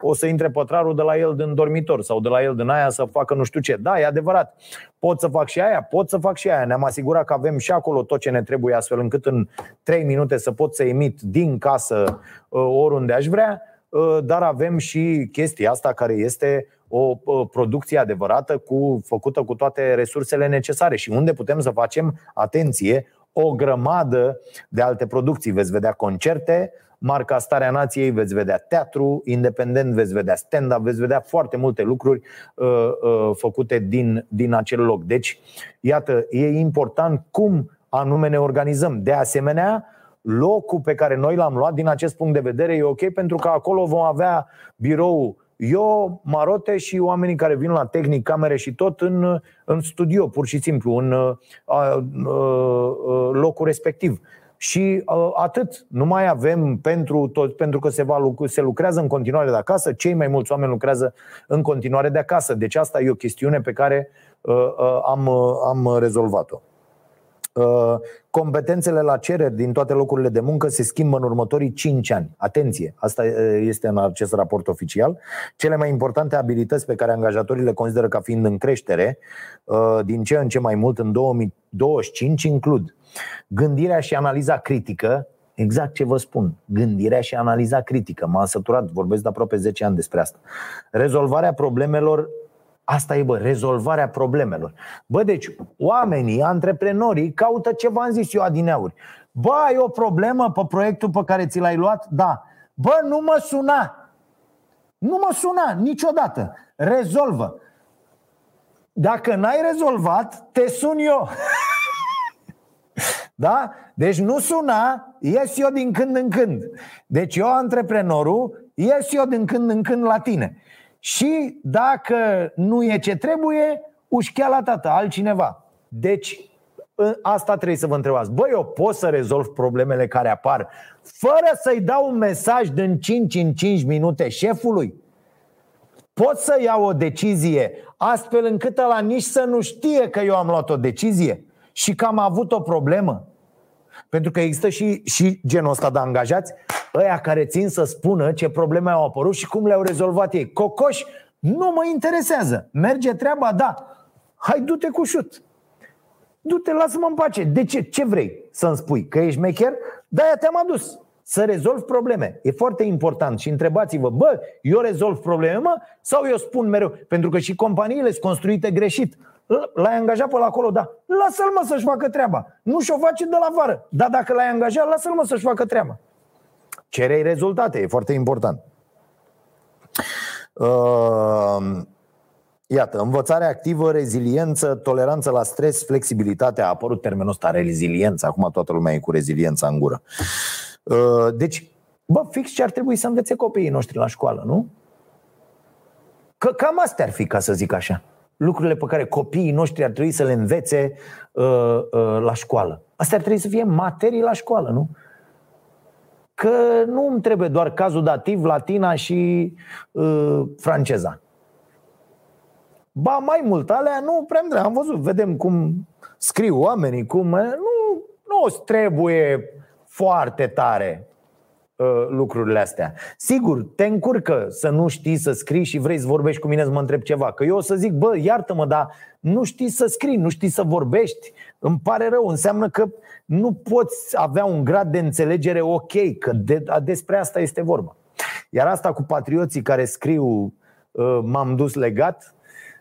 B: o să intre pătrarul de la el din dormitor sau de la el din aia să facă nu știu ce. Da, e adevărat. Pot să fac și aia, pot să fac și aia. Ne-am asigurat că avem și acolo tot ce ne trebuie astfel încât în 3 minute să pot să emit din casă oriunde aș vrea Uh, dar avem și chestia asta care este o producție adevărată cu, făcută cu toate resursele necesare și unde putem să facem, atenție, o grămadă de alte producții. Veți vedea concerte, marca Starea Nației, veți vedea teatru independent, veți vedea stand-up, veți vedea foarte multe lucruri uh, uh, făcute din, din acel loc. Deci, iată, e important cum anume ne organizăm. De asemenea, locul pe care noi l-am luat din acest punct de vedere e ok pentru că acolo vom avea birou eu, Marote și oamenii care vin la tehnic, camere și tot în, în studio, pur și simplu, în a, a, a, locul respectiv. Și a, atât. Nu mai avem pentru tot, pentru că se, va, se lucrează în continuare de acasă, cei mai mulți oameni lucrează în continuare de acasă. Deci asta e o chestiune pe care a, a, am, am rezolvat-o. Uh, competențele la cereri din toate locurile de muncă se schimbă în următorii 5 ani. Atenție, asta uh, este în acest raport oficial. Cele mai importante abilități pe care angajatorii le consideră ca fiind în creștere, uh, din ce în ce mai mult în 2025, includ gândirea și analiza critică, Exact ce vă spun. Gândirea și analiza critică. M-am săturat, vorbesc de aproape 10 ani despre asta. Rezolvarea problemelor Asta e, bă, rezolvarea problemelor. Bă, deci, oamenii, antreprenorii, caută ce v-am zis eu adineauri. Bă, ai o problemă pe proiectul pe care ți l-ai luat? Da. Bă, nu mă suna. Nu mă suna niciodată. Rezolvă. Dacă n-ai rezolvat, te sun eu. [LAUGHS] Da? Deci nu suna, ies eu din când în când. Deci eu, antreprenorul, ies eu din când în când la tine. Și dacă nu e ce trebuie, ușcheala tată, altcineva. Deci, ă, asta trebuie să vă întrebați. Băi, eu pot să rezolv problemele care apar fără să-i dau un mesaj din 5 în 5 minute șefului? Pot să iau o decizie astfel încât ăla nici să nu știe că eu am luat o decizie și că am avut o problemă? Pentru că există și, și genul ăsta de angajați ăia care țin să spună ce probleme au apărut și cum le-au rezolvat ei. Cocoș, nu mă interesează. Merge treaba, da. Hai, du-te cu șut. Du-te, lasă-mă în pace. De ce? Ce vrei să-mi spui? Că ești mecher? Da, te-am adus. Să rezolv probleme. E foarte important și întrebați-vă, bă, eu rezolv probleme, mă, sau eu spun mereu? Pentru că și companiile sunt construite greșit. L-ai angajat pe acolo, da. Lasă-l mă să-și facă treaba. Nu și-o face de la vară. Dar dacă l-ai angajat, lasă-l mă să-și facă treaba. Cerei rezultate, e foarte important. Uh, iată, învățare activă, reziliență, toleranță la stres, flexibilitate. A apărut termenul ăsta, reziliență. Acum toată lumea e cu reziliența în gură. Uh, deci, bă, fix ce ar trebui să învețe copiii noștri la școală, nu? Că cam astea ar fi, ca să zic așa. Lucrurile pe care copiii noștri ar trebui să le învețe uh, uh, la școală. Astea ar trebui să fie materii la școală, nu? Că nu îmi trebuie doar cazul dativ, latina și uh, franceza. Ba mai mult, alea nu prea am văzut, vedem cum scriu oamenii, cum nu, nu trebuie foarte tare uh, lucrurile astea. Sigur, te încurcă să nu știi să scrii și vrei să vorbești cu mine să mă întreb ceva. Că eu o să zic, bă, iartă-mă, dar nu știi să scrii, nu știi să vorbești. Îmi pare rău, înseamnă că nu poți avea un grad de înțelegere ok, că de, despre asta este vorba. Iar asta cu patrioții care scriu uh, m-am dus legat,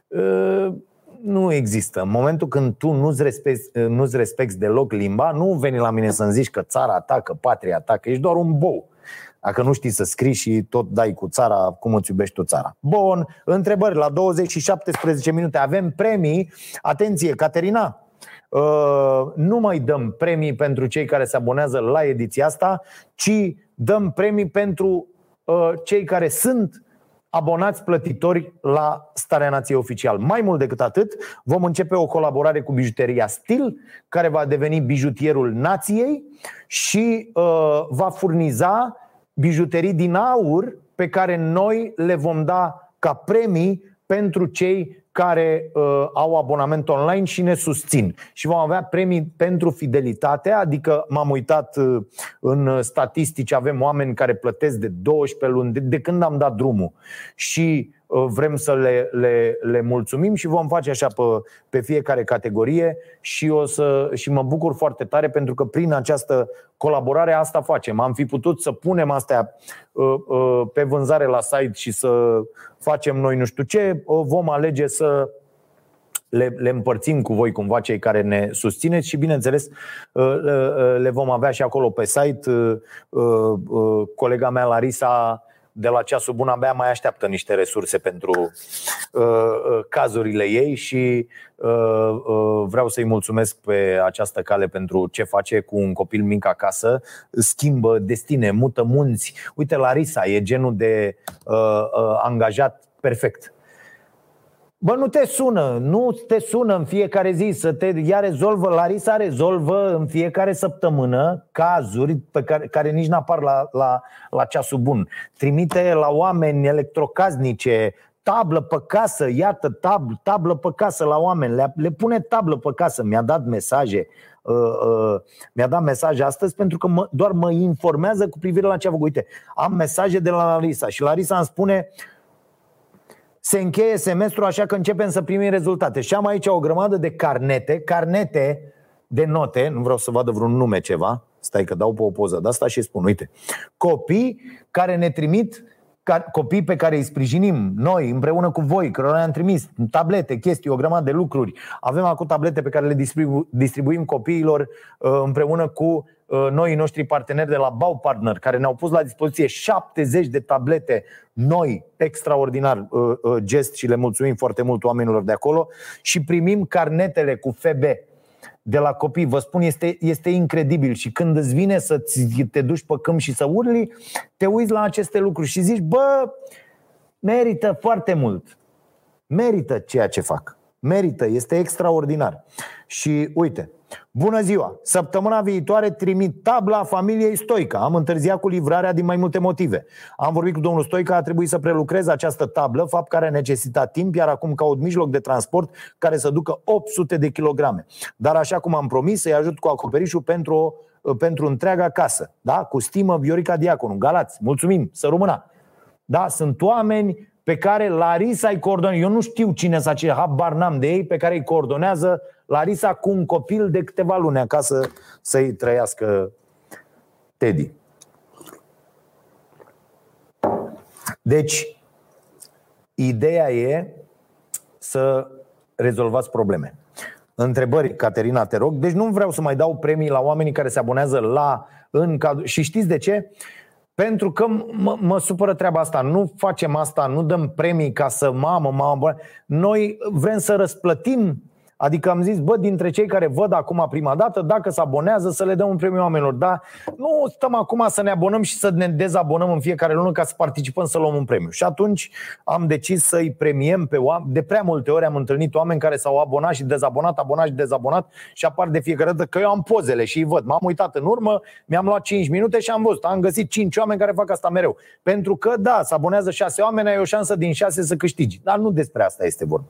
B: uh, nu există. În momentul când tu nu-ți respecti, uh, nu-ți respecti deloc limba, nu veni la mine să-mi zici că țara ta, că patria ta, că ești doar un bou. Dacă nu știi să scrii și tot dai cu țara, cum îți iubești tu țara. Bun, întrebări la 20 și 17 minute. Avem premii. Atenție, Caterina, Uh, nu mai dăm premii pentru cei care se abonează la ediția asta, ci dăm premii pentru uh, cei care sunt abonați plătitori la Starea Nației Oficial. Mai mult decât atât, vom începe o colaborare cu bijuteria Stil, care va deveni bijutierul nației și uh, va furniza bijuterii din aur pe care noi le vom da ca premii pentru cei care uh, au abonament online și ne susțin. Și vom avea premii pentru fidelitate, adică m-am uitat uh, în statistici, avem oameni care plătesc de 12 luni, de, de când am dat drumul. Și Uh, vrem să le, le, le mulțumim și vom face așa pe, pe fiecare categorie și, o să, și mă bucur foarte tare pentru că prin această colaborare asta facem. Am fi putut să punem astea uh, uh, pe vânzare la site și să facem noi nu știu ce, vom alege să le, le împărțim cu voi cumva cei care ne susțineți și bineînțeles le vom avea și acolo pe site. Colega mea Larisa de la ceasul bun abia mai așteaptă niște resurse pentru uh, uh, cazurile ei și uh, uh, vreau să-i mulțumesc pe această cale pentru ce face cu un copil mic acasă, schimbă destine, mută munți. Uite, Larisa e genul de uh, uh, angajat perfect Bă, nu te sună, nu te sună în fiecare zi să te ia rezolvă, Larisa rezolvă în fiecare săptămână cazuri pe care, care nici n-apar la, la, la ceasul bun. Trimite la oameni electrocaznice, tablă pe casă, iată, tab, tablă pe casă la oameni, le, le pune tablă pe casă. Mi-a dat mesaje, uh, uh, mi-a dat mesaje astăzi pentru că mă, doar mă informează cu privire la ce a făcut. Uite, am mesaje de la Larisa și Larisa îmi spune se încheie semestrul așa că începem să primim rezultate. Și am aici o grămadă de carnete, carnete de note, nu vreau să vadă vreun nume ceva, stai că dau pe o poză de asta și spun, uite, copii care ne trimit copii pe care îi sprijinim noi împreună cu voi, că noi am trimis tablete, chestii, o grămadă de lucruri. Avem acum tablete pe care le distribu- distribuim copiilor uh, împreună cu uh, noi noștri parteneri de la Bau Partner, care ne-au pus la dispoziție 70 de tablete noi, extraordinar uh, gest și le mulțumim foarte mult oamenilor de acolo și primim carnetele cu FB de la copii. Vă spun, este, este incredibil și când îți vine să te duci pe câmp și să urli, te uiți la aceste lucruri și zici, bă, merită foarte mult. Merită ceea ce fac. Merită, este extraordinar. Și uite, Bună ziua! Săptămâna viitoare trimit tabla familiei Stoica. Am întârziat cu livrarea din mai multe motive. Am vorbit cu domnul Stoica, a trebuit să prelucreze această tablă, fapt care a necesitat timp, iar acum caut mijloc de transport care să ducă 800 de kilograme. Dar așa cum am promis, să-i ajut cu acoperișul pentru, pentru întreaga casă. Da? Cu stimă, Viorica Diaconu, Galați, mulțumim, să rămână. Da? Sunt oameni pe care Larisa îi coordonează. Eu nu știu cine să ce habar n-am de ei, pe care îi coordonează Larisa cu un copil de câteva luni acasă să-i trăiască Teddy. Deci, ideea e să rezolvați probleme. Întrebări, Caterina, te rog. Deci nu vreau să mai dau premii la oamenii care se abonează la în cadru. Și știți de ce? Pentru că mă, mă supără treaba asta. Nu facem asta, nu dăm premii ca să mamă, mamă. Noi vrem să răsplătim Adică am zis, bă, dintre cei care văd acum prima dată, dacă se abonează, să le dăm un premiu oamenilor. Dar nu stăm acum să ne abonăm și să ne dezabonăm în fiecare lună ca să participăm să luăm un premiu. Și atunci am decis să-i premiem pe oameni. De prea multe ori am întâlnit oameni care s-au abonat și dezabonat, abonat și dezabonat și apar de fiecare dată că eu am pozele și îi văd. M-am uitat în urmă, mi-am luat 5 minute și am văzut. Am găsit 5 oameni care fac asta mereu. Pentru că, da, se abonează 6 oameni, ai o șansă din 6 să câștigi. Dar nu despre asta este vorba.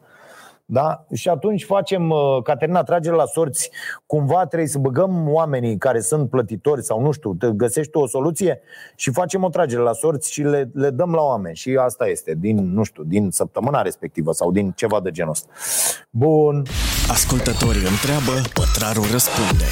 B: Da? Și atunci facem, uh, Caterina, trage la sorți, cumva trebuie să băgăm oamenii care sunt plătitori sau nu știu, te găsești tu o soluție și facem o tragere la sorți și le, le dăm la oameni. Și asta este, din, nu știu, din săptămâna respectivă sau din ceva de genul ăsta. Bun.
A: Ascultătorii întreabă, pătrarul răspunde.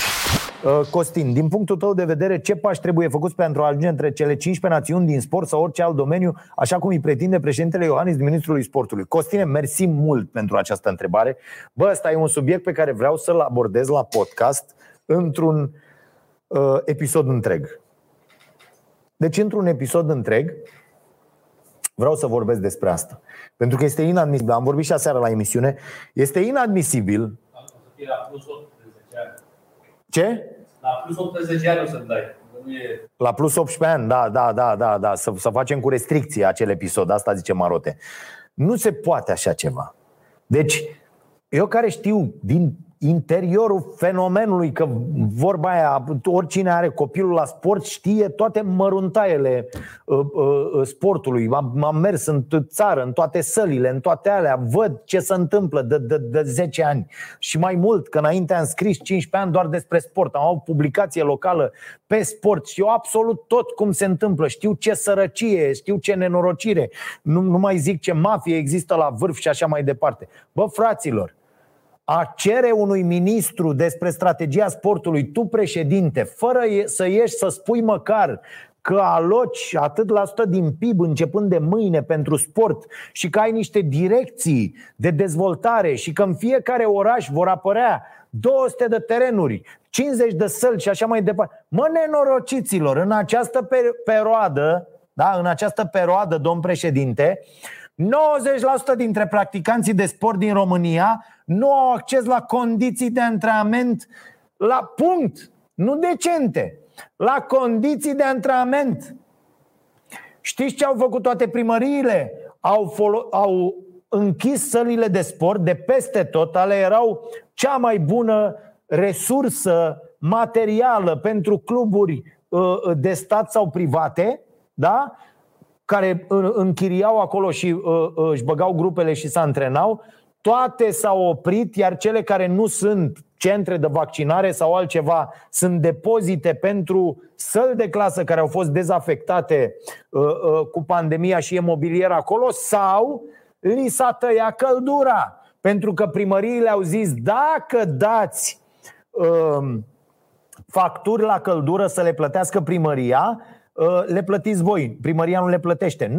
B: Uh, Costin, din punctul tău de vedere, ce pași trebuie făcuți pentru a ajunge între cele 15 națiuni din sport sau orice alt domeniu, așa cum îi pretinde președintele Iohannis, ministrului sportului? Costine, mersi mult pentru această întrebare. Bă, ăsta e un subiect pe care vreau să-l abordez la podcast într-un uh, episod întreg. Deci, într-un episod întreg, vreau să vorbesc despre asta. Pentru că este inadmisibil. Am vorbit și aseară la emisiune. Este inadmisibil.
C: Am
B: ce?
C: La plus 18 ani o să-mi dai.
B: La plus 18 ani, da, da, da, da, da. Să, să facem cu restricție acel episod, asta zice Marote. Nu se poate așa ceva. Deci, eu care știu din interiorul fenomenului, că vorba aia, oricine are copilul la sport știe toate măruntaiele uh, uh, sportului. Am, am mers în țară, în toate sălile, în toate alea, văd ce se întâmplă de, de, de 10 ani. Și mai mult, că înainte am scris 15 ani doar despre sport, am avut publicație locală pe sport, știu absolut tot cum se întâmplă, știu ce sărăcie, știu ce nenorocire, nu, nu mai zic ce mafie există la vârf și așa mai departe. Bă, fraților, a cere unui ministru despre strategia sportului, tu președinte, fără să ieși să spui măcar că aloci atât la sută din PIB începând de mâine pentru sport și că ai niște direcții de dezvoltare și că în fiecare oraș vor apărea 200 de terenuri, 50 de săli și așa mai departe. Mă, nenorociților, în această perioadă, da, în această perioadă, domn președinte, 90% dintre practicanții de sport din România nu au acces la condiții de antrenament la punct, nu decente, la condiții de antrenament. Știți ce au făcut toate primăriile? Au, folo- au închis sălile de sport de peste tot, ale erau cea mai bună resursă materială pentru cluburi uh, de stat sau private, da? care închiriau acolo și uh, uh, își băgau grupele și se antrenau, toate s-au oprit, iar cele care nu sunt centre de vaccinare sau altceva sunt depozite pentru săli de clasă care au fost dezafectate uh, uh, cu pandemia și e mobilier acolo sau li s-a tăiat căldura. Pentru că primăriile au zis dacă dați uh, facturi la căldură să le plătească primăria, Uh, le plătiți voi, primăria nu le plătește.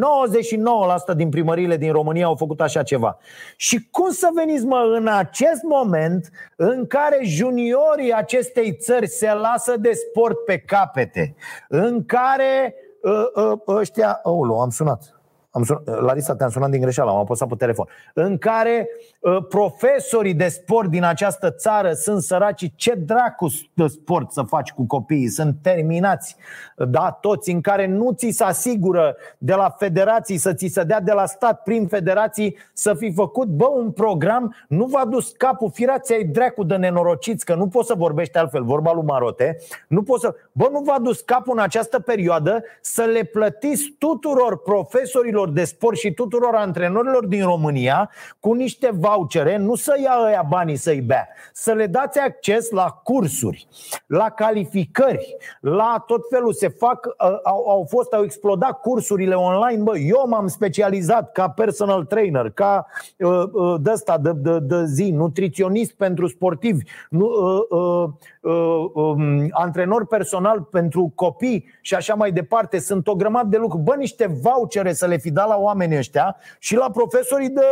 B: 99% din primăriile din România au făcut așa ceva. Și cum să veniți mă în acest moment în care juniorii acestei țări se lasă de sport pe capete? În care uh, uh, ăștia, oh, am sunat am sunat, Larisa, te-am sunat din greșeală, am apăsat pe telefon. În care uh, profesorii de sport din această țară sunt săraci. Ce dracu de sport să faci cu copiii? Sunt terminați, da, toți, în care nu ți se asigură de la federații să ți se dea de la stat prin federații să fi făcut, bă, un program, nu v-a dus capul, firați ai dracu de nenorociți, că nu poți să vorbești altfel, vorba lui Marote, nu poți să, bă, nu v-a dus capul în această perioadă să le plătiți tuturor profesorilor cluburilor de sport și tuturor antrenorilor din România cu niște vouchere, nu să ia ăia banii să-i bea, să le dați acces la cursuri, la calificări, la tot felul. Se fac, au, au fost, au explodat cursurile online. Bă, eu m-am specializat ca personal trainer, ca uh, uh, de ăsta, de, de, de zi, nutriționist pentru sportivi, nu, uh, uh, uh, um, antrenor personal pentru copii și așa mai departe. Sunt o grămadă de lucruri. Bă, niște vouchere să le fi dat la oamenii ăștia și la profesorii de,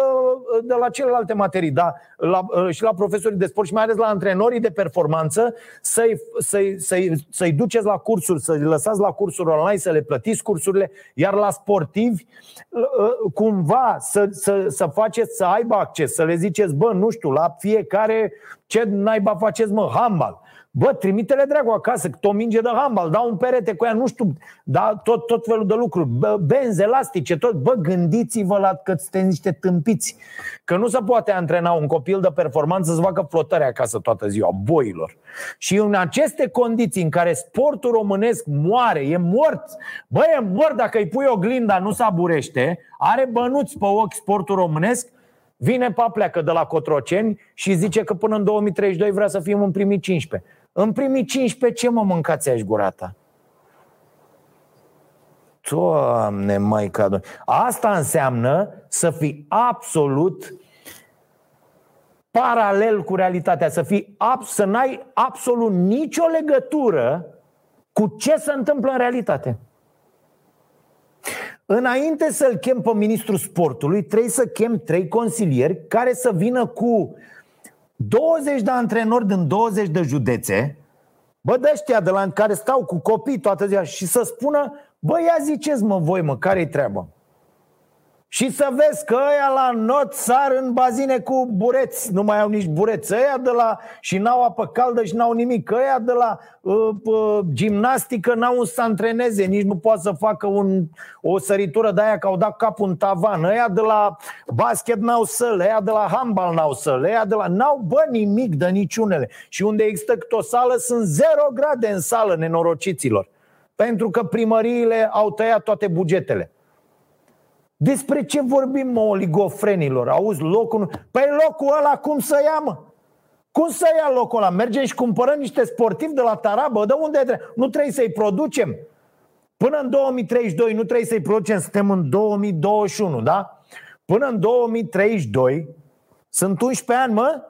B: de la celelalte materii, da, la, și la profesorii de sport și mai ales la antrenorii de performanță să-i, să-i, să-i, să-i duceți la cursuri, să-i lăsați la cursuri online, să le plătiți cursurile, iar la sportivi cumva să, să, să faceți să aibă acces, să le ziceți, bă, nu știu, la fiecare ce naiba faceți, mă, handball Bă, trimite-le dracu acasă, că o minge de handbal, dau un perete cu ea, nu știu, da, tot, tot felul de lucruri, bă, benzi elastice, tot. Bă, gândiți-vă la că sunteți niște tâmpiți. Că nu se poate antrena un copil de performanță să facă flotări acasă toată ziua, boilor. Și în aceste condiții în care sportul românesc moare, e mort, bă, e mort dacă îi pui o glinda, nu se aburește, are bănuți pe ochi sportul românesc, Vine papleacă de la Cotroceni și zice că până în 2032 vrea să fim în primii 15. În primii 15 ce mă mâncați aici gurata? Doamne, mai cadă. Asta înseamnă să fii absolut paralel cu realitatea, să fii să n-ai absolut nicio legătură cu ce se întâmplă în realitate. Înainte să-l chem pe ministrul sportului, trebuie să chem trei consilieri care să vină cu 20 de antrenori din 20 de județe, bă, de ăștia de la care stau cu copii toată ziua și să spună, bă, ia ziceți mă voi, mă, care-i treaba? Și să vezi că ăia la not sar în bazine cu bureți. Nu mai au nici bureți. Ăia de la... și n-au apă caldă și n-au nimic. Ăia de la uh, uh, gimnastică n-au un să antreneze. Nici nu poate să facă un, o săritură de aia că au dat capul în tavan. Ăia de la basket n-au săl. Ăia de la handbal n-au săl. Ăia de la... N-au bă nimic de niciunele. Și unde există câte o sală sunt zero grade în sală nenorociților. Pentru că primăriile au tăiat toate bugetele despre ce vorbim, mă, oligofrenilor? Auzi, locul... Păi locul ăla cum să ia, mă? Cum să ia locul ăla? Mergem și cumpărăm niște sportivi de la Tarabă? De unde trebuie? Nu trebuie să-i producem? Până în 2032 nu trebuie să-i producem, suntem în 2021, da? Până în 2032 sunt 11 ani, mă?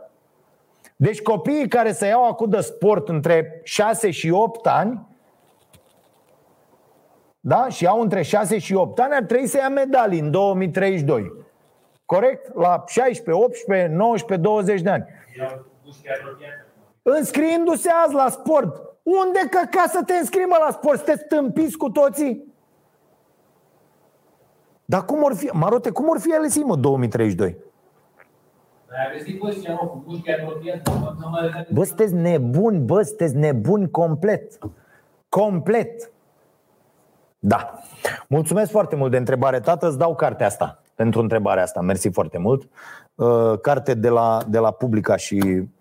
B: Deci copiii care se iau acum de sport între 6 și 8 ani da? și au între 6 și 8 ani, ar trebui să ia medalii în 2032. Corect? La 16, 18, 19, 20 de ani. Înscriindu-se azi la sport. Unde că ca să te înscrii la sport? Sunteți tâmpiți cu toții? Dar cum or fi, Marote, cum or fi ele mă, 2032? Bă, sunteți nebuni, bă, sunteți nebuni complet. Complet. Da. Mulțumesc foarte mult de întrebare, tată. Îți dau cartea asta pentru întrebarea asta. Mersi foarte mult. Uh, carte de la, de la Publica și Uh,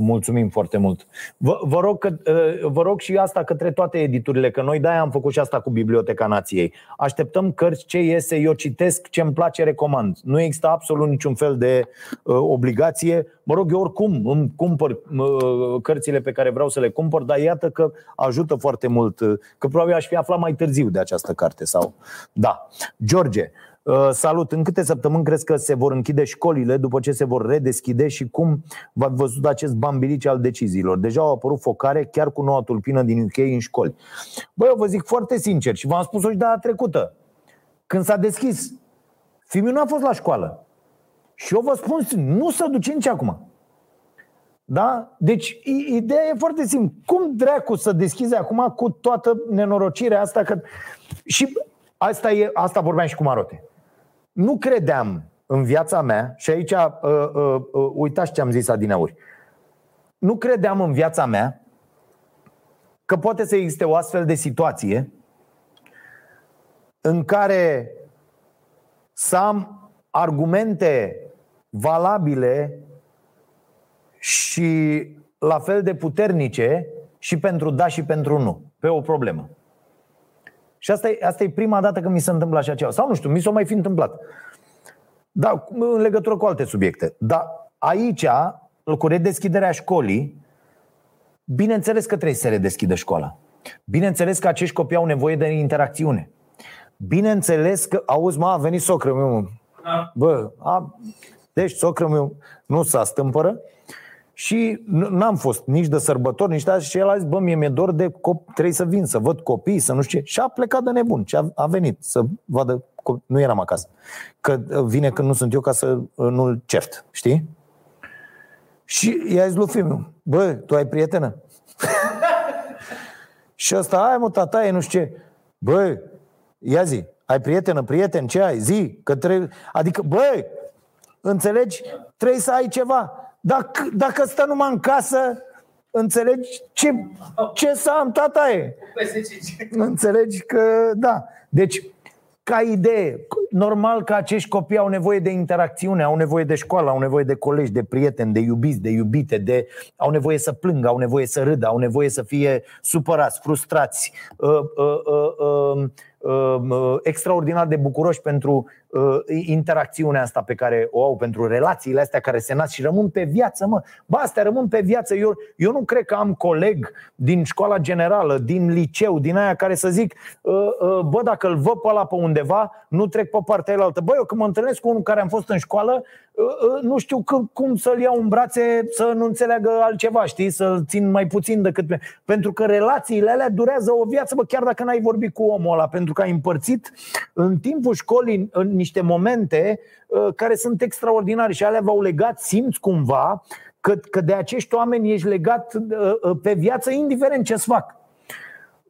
B: mulțumim foarte mult. Vă, vă, rog că, uh, vă rog și asta către toate editurile, că noi de-aia am făcut și asta cu Biblioteca Nației. Așteptăm cărți ce iese, eu citesc ce îmi place, recomand. Nu există absolut niciun fel de uh, obligație. Mă rog, eu oricum îmi cumpăr uh, cărțile pe care vreau să le cumpăr, dar iată că ajută foarte mult, uh, că probabil aș fi aflat mai târziu de această carte. sau Da. George, Uh, salut! În câte săptămâni crezi că se vor închide școlile după ce se vor redeschide și cum v-ați văzut acest bambilici al deciziilor? Deja au apărut focare chiar cu noua tulpină din UK în școli. Băi, eu vă zic foarte sincer și v-am spus-o și data trecută. Când s-a deschis, fiul nu a fost la școală. Și eu vă spun, nu se duce nici acum. Da? Deci, ideea e foarte simplă. Cum dracu să deschizi acum cu toată nenorocirea asta? Că... Și asta, e, asta vorbeam și cu Marote nu credeam în viața mea, și aici uh, uh, uh, uitați ce am zis adineauri, nu credeam în viața mea că poate să existe o astfel de situație în care să am argumente valabile și la fel de puternice și pentru da și pentru nu, pe o problemă. Și asta e, asta e prima dată când mi se întâmplă așa ceva. Sau nu știu, mi s-a mai fi întâmplat. Da, în legătură cu alte subiecte. Dar aici, cu redeschiderea școlii, bineînțeles că trebuie să se redeschidă școala. Bineînțeles că acești copii au nevoie de interacțiune. Bineînțeles că, auzi, mă, a venit socră meu. Da. Bă, a, deci socră meu nu s-a stâmpără și n-am fost nici de sărbători, nici de și el a zis, bă, mie mi-e dor de copii, trebuie să vin, să văd copii, să nu știu ce. Și a plecat de nebun și a, a venit să vadă, nu eram acasă. Că vine când nu sunt eu ca să nu-l cert, știi? Și i-a zis lui fiul bă, tu ai prietenă? [LAUGHS] și ăsta, ai mă, tata, e nu știu ce. Bă, ia zi, ai prietenă, prieten, ce ai? Zi, că trebuie... Adică, bă, înțelegi? Trebuie să ai ceva. Dacă, dacă stă numai în casă, înțelegi ce, ce să am, tata e. Înțelegi că, da. Deci, ca idee, normal că acești copii au nevoie de interacțiune, au nevoie de școală, au nevoie de colegi, de prieteni, de iubiți, de iubite, de, au nevoie să plângă, au nevoie să râdă, au nevoie să fie supărați, frustrați, uh, uh, uh, uh, uh, extraordinar de bucuroși pentru uh, interacțiunea asta pe care o au, pentru relațiile astea care se nasc și rămân pe viață, mă. Ba, astea rămân pe viață. Eu, eu nu cred că am coleg din școala generală, din liceu, din aia care să zic, uh, uh, bă, dacă îl văd pe ăla pe undeva, nu trec pe partea elaltă. Bă, eu când mă întâlnesc cu unul care am fost în școală, uh, uh, nu știu cum să-l iau în brațe să nu înțeleagă altceva, știi? Să-l țin mai puțin decât... Pentru că relațiile alea durează o viață, bă, chiar dacă n-ai vorbit cu omul ăla, pentru că ai împărțit în timpul școlii, în niște momente uh, care sunt extraordinare și alea v-au legat, simți cumva că, că de acești oameni ești legat uh, uh, pe viață, indiferent ce-ți fac.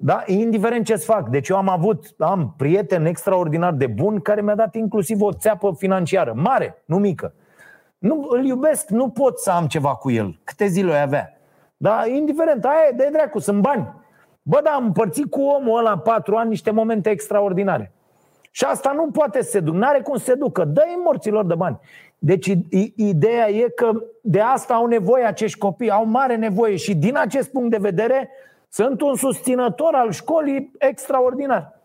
B: Da? Indiferent ce-ți fac. Deci eu am avut, am prieten extraordinar de bun care mi-a dat inclusiv o țeapă financiară, mare, nu mică. Nu, îl iubesc, nu pot să am ceva cu el. Câte zile o avea. Da, indiferent, aia e de dracu, sunt bani. Bă, da, am împărțit cu omul ăla patru ani niște momente extraordinare. Și asta nu poate să se ducă, n-are cum să se ducă. Dă-i morților de bani. Deci ideea e că de asta au nevoie acești copii, au mare nevoie și din acest punct de vedere sunt un susținător al școlii extraordinar.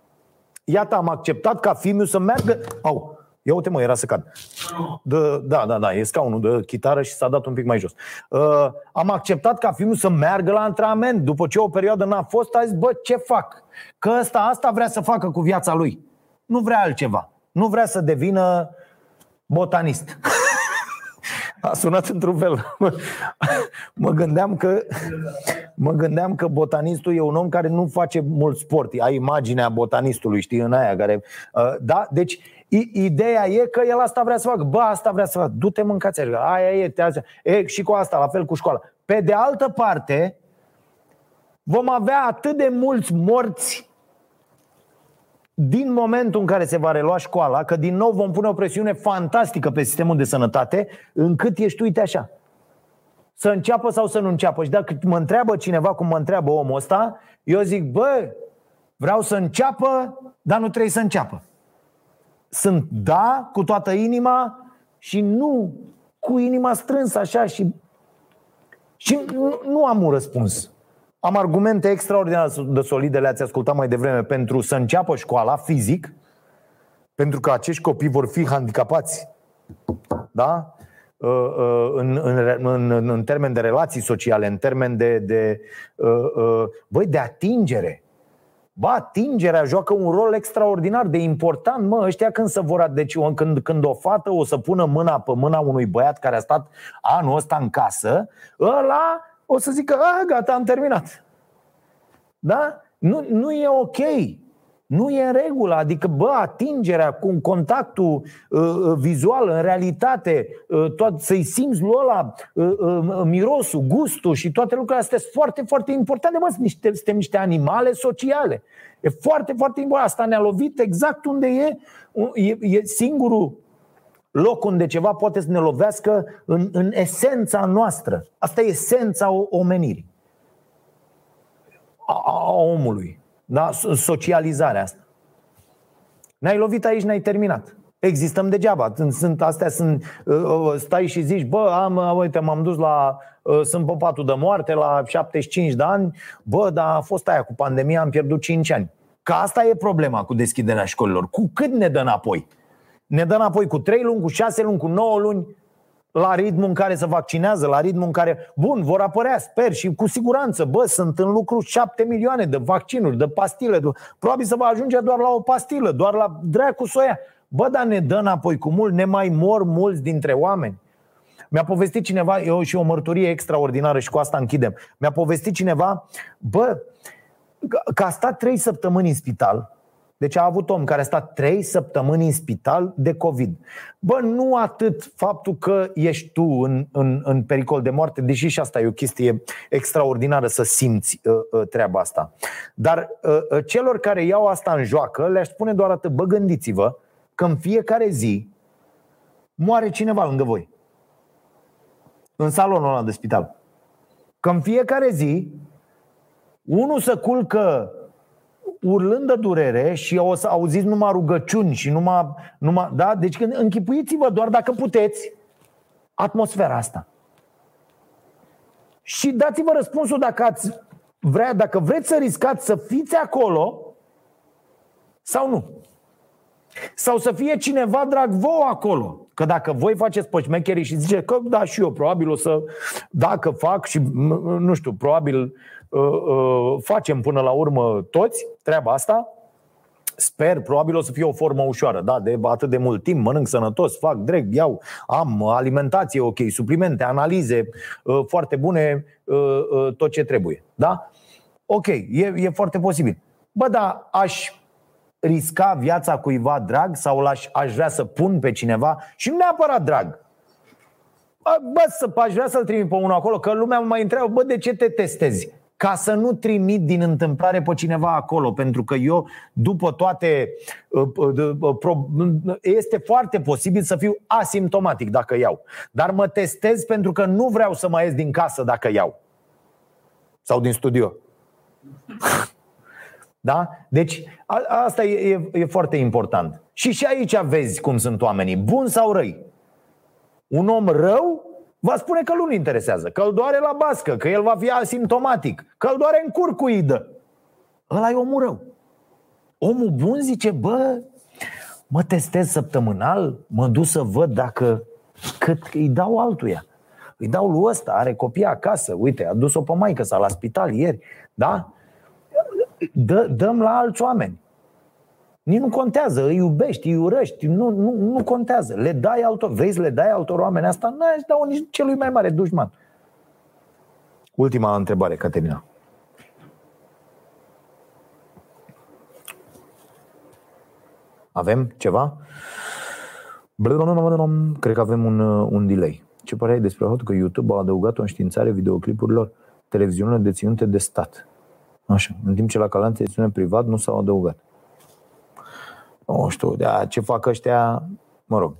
B: Iată, am acceptat ca fiul să meargă... Au, ia uite mă, era să cad. De, da, da, da, e scaunul de chitară și s-a dat un pic mai jos. Uh, am acceptat ca fiul să meargă la antrenament. După ce o perioadă n-a fost, a zis, bă, ce fac? Că ăsta, asta vrea să facă cu viața lui. Nu vrea altceva. Nu vrea să devină botanist. [LAUGHS] A sunat într-un fel. [LAUGHS] mă gândeam că mă gândeam că botanistul e un om care nu face mult sport. Ai imaginea botanistului, știi, în aia care uh, da, deci Ideea e că el asta vrea să facă. Bă, asta vrea să facă. Du-te mâncați Aia e, te e, și cu asta, la fel cu școala. Pe de altă parte, vom avea atât de mulți morți din momentul în care se va relua școala, că din nou vom pune o presiune fantastică pe sistemul de sănătate, încât ești, uite așa, să înceapă sau să nu înceapă. Și dacă mă întreabă cineva cum mă întreabă omul ăsta, eu zic, bă, vreau să înceapă, dar nu trebuie să înceapă. Sunt da cu toată inima și nu cu inima strânsă așa și, și nu, nu am un răspuns. Am argumente extraordinar de solide, le-ați ascultat mai devreme, pentru să înceapă școala fizic, pentru că acești copii vor fi handicapați. Da? Uh, uh, în, în, în, în termen de relații sociale, în termen de, de, uh, băi, de atingere. Ba, atingerea joacă un rol extraordinar de important, mă, ăștia când se vor deci când, când o fată o să pună mâna pe mâna unui băiat care a stat anul ăsta în casă, ăla o să zică, a, gata, am terminat. Da? Nu, nu e ok. Nu e în regulă, adică, bă, atingerea cu contactul uh, uh, vizual, în realitate, uh, tot, să-i simți lui ăla uh, uh, mirosul, gustul și toate lucrurile astea sunt foarte, foarte importante. Mă, niște, suntem niște animale sociale. E foarte, foarte important. Asta ne-a lovit exact unde e, e, e singurul loc unde ceva poate să ne lovească în, în esența noastră. Asta e esența omenirii. A, a omului. Da? Socializarea asta. Ne-ai lovit aici, ne-ai terminat. Existăm degeaba. Sunt, astea sunt, uh, uh, stai și zici, bă, am, uh, uite, m-am dus la, sunt pe patul de moarte la 75 de ani, bă, dar a fost aia cu pandemia, am pierdut 5 ani. Că asta e problema cu deschiderea școlilor. Cu cât ne dă înapoi? Ne dă înapoi cu 3 luni, cu 6 luni, cu 9 luni? la ritmul în care se vaccinează, la ritmul în care, bun, vor apărea, sper și cu siguranță, bă, sunt în lucru 7 milioane de vaccinuri, de pastile, de... probabil să va ajunge doar la o pastilă, doar la dracu soia. Bă, dar ne dă înapoi cu mult, ne mai mor mulți dintre oameni. Mi-a povestit cineva, eu și o mărturie extraordinară și cu asta închidem. Mi-a povestit cineva, bă, că a stat trei săptămâni în spital, deci a avut om care a stat trei săptămâni în spital de COVID. Bă, nu atât faptul că ești tu în, în, în pericol de moarte, deși și asta e o chestie extraordinară să simți uh, uh, treaba asta. Dar uh, uh, celor care iau asta în joacă, le-aș spune doar atât, bă, gândiți-vă că în fiecare zi moare cineva lângă voi. În salonul ăla de spital. Că în fiecare zi unul să culcă urlând de durere și o să auziți numai rugăciuni și numai, numai da? Deci când închipuiți-vă doar dacă puteți atmosfera asta. Și dați-vă răspunsul dacă ați vrea, dacă vreți să riscați să fiți acolo sau nu. Sau să fie cineva drag vouă acolo. Că dacă voi faceți pe și ziceți că da și eu probabil o să, dacă fac și nu știu, probabil Uh, uh, facem până la urmă toți treaba asta. Sper, probabil o să fie o formă ușoară, da, de atât de mult timp, mănânc sănătos, fac direct, iau, am alimentație ok, suplimente, analize uh, foarte bune, tot ce trebuie, da? Ok, e, e foarte posibil. Bă, da, aș risca viața cuiva drag sau aș, aș vrea să pun pe cineva și nu neapărat drag. Bă, să, aș vrea să-l trimit pe unul acolo, că lumea mă mai întreabă, bă, de ce te testezi? Ca să nu trimit din întâmplare pe cineva acolo, pentru că eu, după toate, uh, uh, este foarte posibil să fiu asimptomatic dacă iau. Dar mă testez pentru că nu vreau să mai ies din casă dacă iau. Sau din studio. [LAUGHS] Da? Deci a, asta e, e, e foarte important. Și și aici vezi cum sunt oamenii, buni sau răi. Un om rău va spune că nu-l interesează, că îl doare la bască, că el va fi asimptomatic, că îl doare în curcuidă. Ăla e omul rău. Omul bun zice, bă, mă testez săptămânal, mă duc să văd dacă cât îi dau altuia. Îi dau lui ăsta, are copii acasă, uite, a dus-o pe maică sa la spital ieri, da? Dă, dăm la alți oameni. Nici nu contează, îi iubești, îi urăști, nu, nu, nu contează. Le dai altor, vrei să le dai altor oameni asta? Nu, îți dau nici celui mai mare dușman. Ultima întrebare, Caterina. Avem ceva? Cred că avem un, un delay. Ce părere ai despre faptul că YouTube a adăugat o înștiințare videoclipurilor televiziunile deținute de stat? Așa, în timp ce la canal televiziune privat nu s-au adăugat. Nu știu, de ce fac ăștia, mă rog.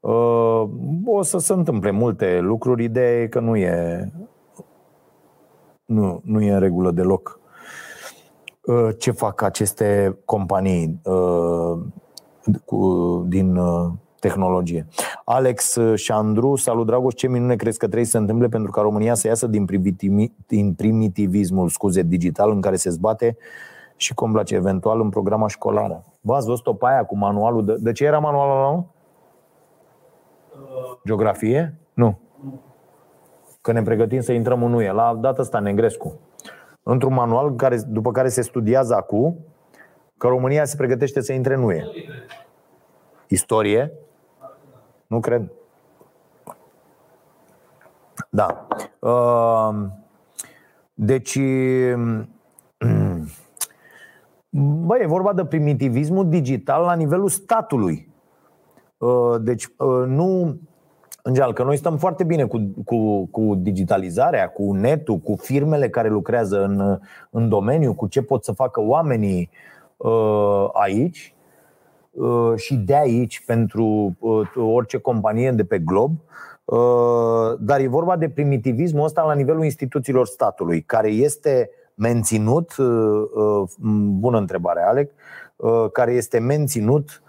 B: Uh, o să se întâmple multe lucruri, ideea e că nu e nu, nu e în regulă deloc uh, ce fac aceste companii uh, din tehnologie. Alex Șandru, salut Dragoș, ce minune crezi că trebuie să se întâmple pentru ca România să iasă din, din primitivismul, scuze, digital în care se zbate și complace eventual în programa școlară. V-ați văzut-o pe aia cu manualul? De, de ce era manualul ăla? Geografie? Nu. Că ne pregătim să intrăm în UE. La data asta, în engrescu. Într-un manual care, după care se studiază acum că România se pregătește să intre în UE. Istorie? Nu cred. Da. Ehm, deci, bă, e vorba de primitivismul digital la nivelul statului. Ehm, deci, ehm, nu. În general, că noi stăm foarte bine cu, cu, cu digitalizarea, cu netul, cu firmele care lucrează în, în domeniu, cu ce pot să facă oamenii aici Uh, și de aici pentru uh, orice companie de pe glob, uh, dar e vorba de primitivismul ăsta la nivelul instituțiilor statului, care este menținut, bună întrebare, Alec, care este menținut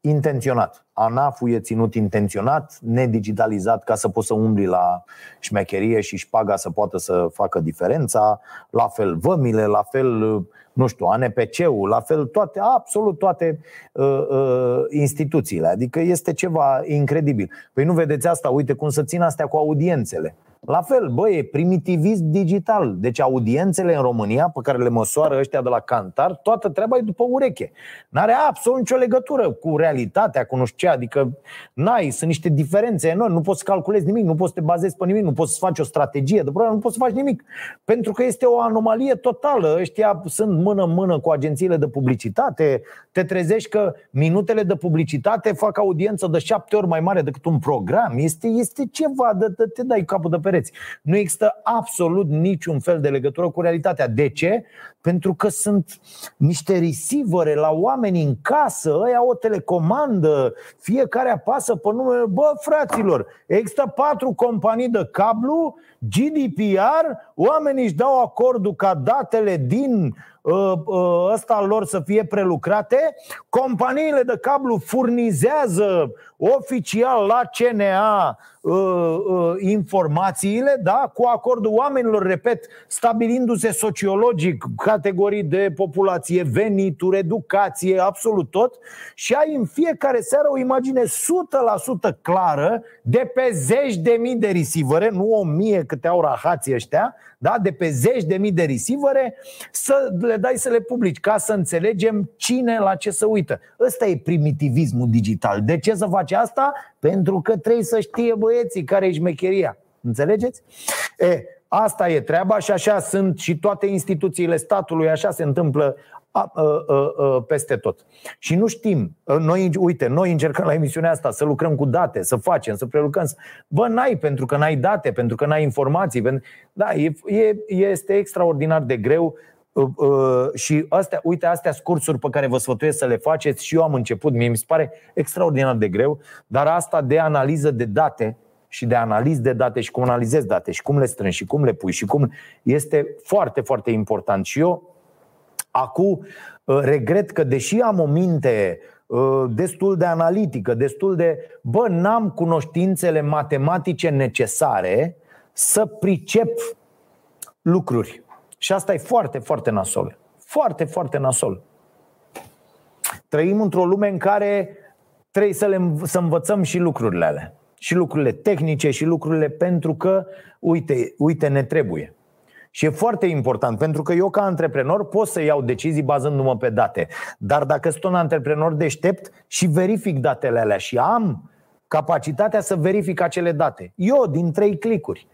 B: intenționat. ANAF-ul e ținut intenționat, nedigitalizat ca să poți să umbli la șmecherie și șpaga să poată să facă diferența, la fel vămile, la fel nu știu, ANPC-ul, la fel toate, absolut toate uh, uh, instituțiile. Adică este ceva incredibil. Păi nu vedeți asta, uite cum să țin astea cu audiențele. La fel, bă, e primitivism digital. Deci audiențele în România, pe care le măsoară ăștia de la Cantar, toată treaba e după ureche. N-are absolut nicio legătură cu realitatea, cu nu știu ce. Adică, n-ai, sunt niște diferențe enorme. Nu poți să calculezi nimic, nu poți să te bazezi pe nimic, nu poți să faci o strategie de program, nu poți să faci nimic. Pentru că este o anomalie totală. Ăștia sunt mână-mână cu agențiile de publicitate. Te trezești că minutele de publicitate fac audiență de șapte ori mai mare decât un program. Este, este ceva, de, de, te dai capul de pereți. Nu există absolut niciun fel de legătură cu realitatea. De ce? Pentru că sunt niște receivere la oameni în casă, ăia o telecomandă, fiecare apasă pe numele. Bă, fraților, există patru companii de cablu, GDPR, oamenii își dau acordul ca datele din ă, ă, ăsta lor să fie prelucrate, companiile de cablu furnizează oficial la CNA uh, uh, informațiile, da, cu acordul oamenilor, repet, stabilindu-se sociologic categorii de populație, venituri, educație, absolut tot, și ai în fiecare seară o imagine 100% clară de pe zeci de mii de receivere, nu o mie câte au rahații ăștia, da? de pe zeci de mii de receivere, să le dai să le publici, ca să înțelegem cine la ce să uită. Ăsta e primitivismul digital. De ce să faci asta? Pentru că trebuie să știe băieții care e șmecheria. Înțelegeți? E, asta e treaba și așa sunt și toate instituțiile statului, așa se întâmplă a, a, a, a, peste tot. Și nu știm. Noi, uite, noi încercăm la emisiunea asta să lucrăm cu date, să facem, să prelucrăm. Bă, n-ai pentru că n-ai date, pentru că n-ai informații. Pentru... Da, e, e, este extraordinar de greu Uh, uh, și astea, uite, astea scursuri pe care vă sfătuiesc să le faceți și eu am început, mie mi se pare extraordinar de greu, dar asta de analiză de date și de analiz de date și cum analizezi date și cum le strângi și cum le pui și cum este foarte, foarte important. Și eu acum uh, regret că deși am o minte destul de analitică, destul de, bă, n-am cunoștințele matematice necesare să pricep lucruri. Și asta e foarte, foarte nasol. Foarte, foarte nasol. Trăim într-o lume în care trebuie să, le, să învățăm și lucrurile alea. Și lucrurile tehnice și lucrurile pentru că, uite, uite, ne trebuie. Și e foarte important, pentru că eu, ca antreprenor, pot să iau decizii bazându-mă pe date. Dar dacă sunt un antreprenor deștept și verific datele alea și am capacitatea să verific acele date, eu, din trei clicuri,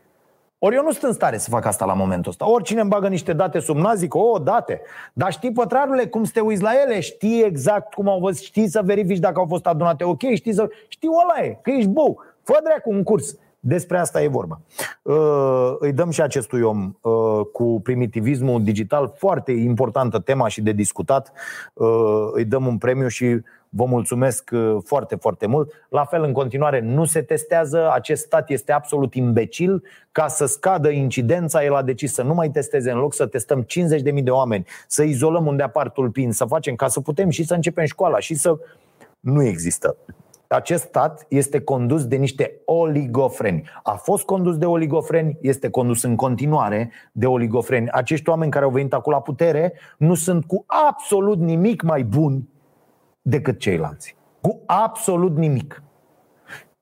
B: ori eu nu sunt în stare să fac asta la momentul ăsta. Oricine îmi bagă niște date sub nas, zic, o, date. Dar știi, pătrarule, cum să te uiți la ele, știi exact cum au fost, știi să verifici dacă au fost adunate ok, știi să... Știi, ăla e, că ești bou. Fă dracu un curs. Despre asta e vorba. Uh, îi dăm și acestui om uh, cu primitivismul digital, foarte importantă tema și de discutat. Uh, îi dăm un premiu și Vă mulțumesc uh, foarte, foarte mult. La fel, în continuare, nu se testează. Acest stat este absolut imbecil. Ca să scadă incidența, el a decis să nu mai testeze în loc să testăm 50.000 de oameni, să izolăm unde apar tulpini, să facem ca să putem și să începem școala și să. Nu există. Acest stat este condus de niște oligofreni. A fost condus de oligofreni, este condus în continuare de oligofreni. Acești oameni care au venit acolo la putere nu sunt cu absolut nimic mai buni decât ceilalți. Cu absolut nimic.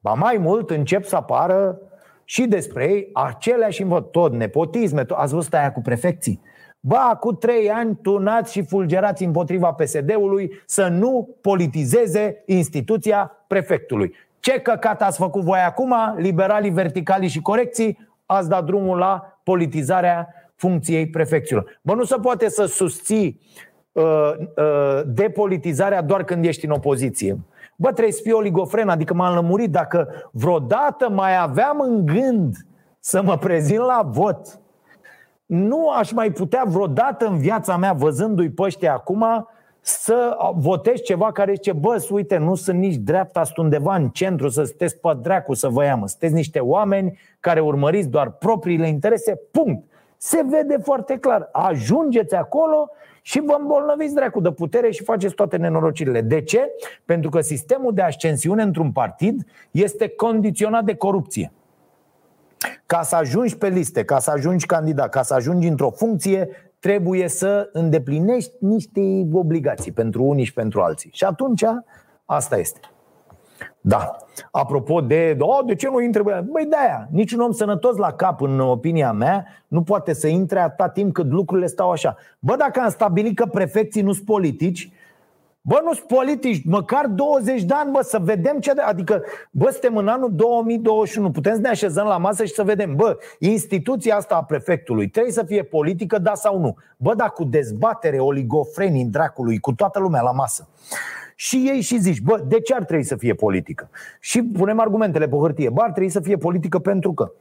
B: Ba mai mult încep să apară și despre ei aceleași învăț, tot nepotisme, tot, ați văzut aia cu prefecții. Ba, cu trei ani tunați și fulgerați împotriva PSD-ului să nu politizeze instituția prefectului. Ce căcat ați făcut voi acum, liberalii verticali și corecții, ați dat drumul la politizarea funcției prefecților. Bă, nu se poate să susții Uh, uh, depolitizarea doar când ești în opoziție. Bă, trebuie să fii oligofren, adică m-am lămurit dacă vreodată mai aveam în gând să mă prezint la vot. Nu aș mai putea vreodată în viața mea, văzându-i pe ăștia acum, să votez ceva care zice, bă, uite, nu sunt nici dreapta, sunt undeva în centru, să sunteți pe dracu să vă iamă. Sunteți niște oameni care urmăriți doar propriile interese, punct. Se vede foarte clar. Ajungeți acolo și vă îmbolnăviți dracu de putere și faceți toate nenorocirile. De ce? Pentru că sistemul de ascensiune într-un partid este condiționat de corupție. Ca să ajungi pe liste, ca să ajungi candidat, ca să ajungi într-o funcție, trebuie să îndeplinești niște obligații pentru unii și pentru alții. Și atunci, asta este. Da. Apropo de, oh, de ce nu intre? Băi, de aia. Niciun om sănătos la cap, în opinia mea, nu poate să intre atâta timp cât lucrurile stau așa. Bă, dacă am stabilit că prefecții nu sunt politici, Bă, nu sunt politici, măcar 20 de ani, bă, să vedem ce... De... Adică, bă, suntem în anul 2021, putem să ne așezăm la masă și să vedem, bă, instituția asta a prefectului trebuie să fie politică, da sau nu? Bă, dar cu dezbatere oligofrenii dracului, cu toată lumea la masă și ei și zici, bă, de ce ar trebui să fie politică? Și punem argumentele pe hârtie. Bă, ar trebui să fie politică pentru că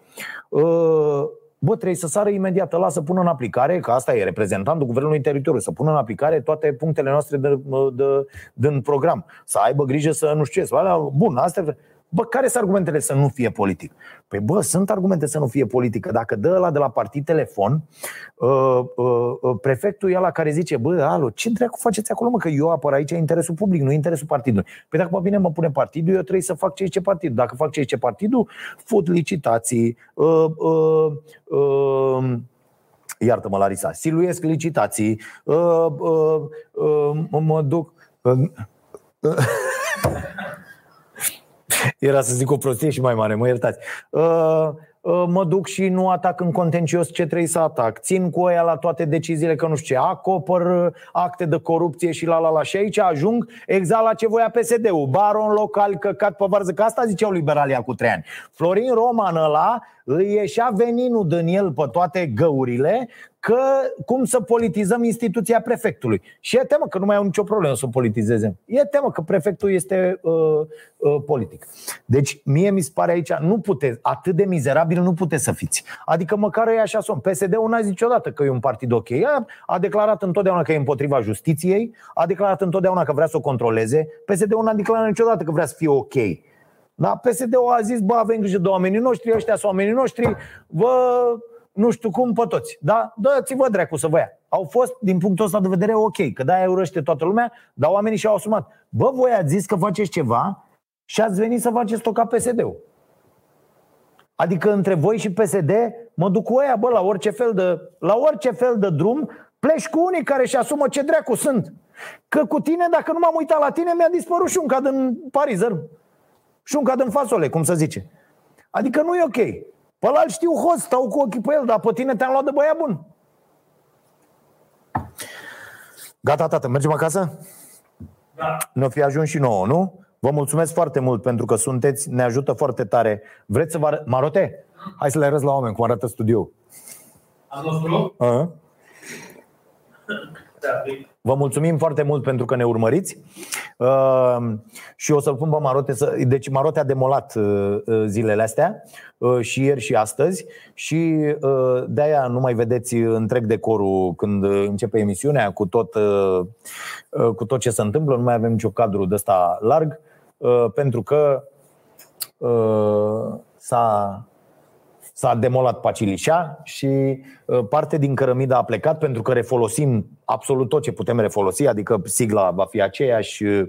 B: uh, Bă, trebuie să sară imediat la să pună în aplicare, că asta e reprezentantul guvernului teritoriului, să pună în aplicare toate punctele noastre de, de, din program. Să aibă grijă să nu știu ce. Bun, astea Bă, care sunt argumentele să nu fie politic? Păi bă, sunt argumente să nu fie politică. Dacă dă la de la partid telefon, uh, uh, uh, prefectul e la care zice, bă, alo, ce dracu faceți acolo, mă, că eu apăr aici interesul public, nu interesul partidului. Păi dacă mă bine mă pune partidul, eu trebuie să fac ce zice partidul. Dacă fac ce zice partidul, fut licitații, uh, uh, uh, iartă-mă, Larisa, siluiesc licitații, uh, uh, uh, mă duc... Uh, [LAUGHS] uh, era să zic o prostie și mai mare, mă iertați. Uh, uh, mă duc și nu atac în contencios ce trebuie să atac. Țin cu ea la toate deciziile că nu știu ce, acopăr uh, acte de corupție și la la la. Și aici ajung exact la ce voia PSD-ul. Baron local, căcat pe varză, că asta ziceau liberalii cu trei ani. Florin Roman ăla îi ieșea veninul din el pe toate găurile că cum să politizăm instituția prefectului. Și e temă că nu mai au nicio problemă să o politizeze. E temă că prefectul este uh, uh, politic. Deci mie mi se pare aici, nu puteți, atât de mizerabil nu puteți să fiți. Adică măcar e așa sunt. PSD-ul n-a zis niciodată că e un partid ok. A, a declarat întotdeauna că e împotriva justiției, a declarat întotdeauna că vrea să o controleze. PSD-ul n-a declarat niciodată că vrea să fie ok. Da? PSD-ul a zis, bă, avem grijă de oamenii noștri, ăștia sunt oamenii noștri, vă nu știu cum pe toți. Da? Dați-vă dracu să vă ia. Au fost, din punctul ăsta de vedere, ok, că de-aia urăște toată lumea, dar oamenii și-au asumat. Bă, voi ați zis că faceți ceva și ați venit să faceți tot ca PSD-ul. Adică între voi și PSD mă duc cu ăia, bă, la orice fel de, la orice fel de drum, pleci cu unii care și asumă ce dracu sunt. Că cu tine, dacă nu m-am uitat la tine, mi-a dispărut șunca din Parizer. Șunca din fasole, cum să zice. Adică nu e ok. Pe ăla știu host, stau cu ochii pe el, dar pe tine te-am luat de băiat bun. Gata, tată, mergem acasă?
C: Da.
B: Ne-o fi ajuns și nouă, nu? Vă mulțumesc foarte mult pentru că sunteți, ne ajută foarte tare. Vreți să vă arăt... Marote? Hai să le arăți la oameni cum arată studioul.
C: Al nostru?
B: Uh-huh.
C: Da, păi,
B: Vă mulțumim foarte mult pentru că ne urmăriți. Uh, și o să-l pun pe Marote să... Deci Marote a demolat uh, uh, zilele astea uh, și ieri și astăzi. Și uh, de-aia nu mai vedeți întreg decorul când începe emisiunea cu tot, uh, uh, cu tot ce se întâmplă, nu mai avem niciun cadru de ăsta larg uh, pentru că uh, s-a S-a demolat Pacilișa și uh, parte din cărămidă a plecat pentru că refolosim absolut tot ce putem refolosi, adică sigla va fi aceeași, uh,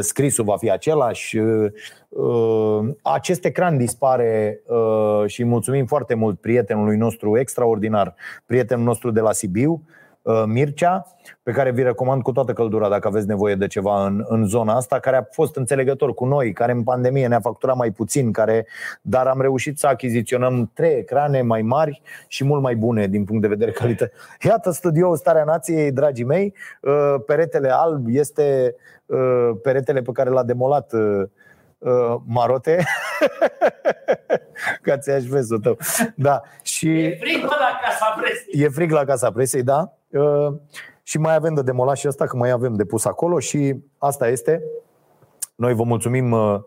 B: scrisul va fi același. uh, Acest ecran dispare uh, și mulțumim foarte mult prietenului nostru extraordinar, prietenul nostru de la Sibiu, uh, Mircea, pe care vi recomand cu toată căldura dacă aveți nevoie de ceva în, în zona asta, care a fost înțelegător cu noi, care în pandemie ne-a facturat mai puțin, care, dar am reușit să achiziționăm trei ecrane mai mari și mult mai bune din punct de vedere calitate. Iată studioul Starea Nației, dragii mei, uh, peretele alb este uh, peretele pe care l-a demolat uh, uh, Marote. [LAUGHS] Ca ți-aș vesul tău. Da. Și...
C: E frig, bă, la casa presei.
B: E frig la casa presei, da. Uh, Și mai avem de demolat și asta, că mai avem de pus acolo și asta este. Noi vă mulțumim uh, uh, uh,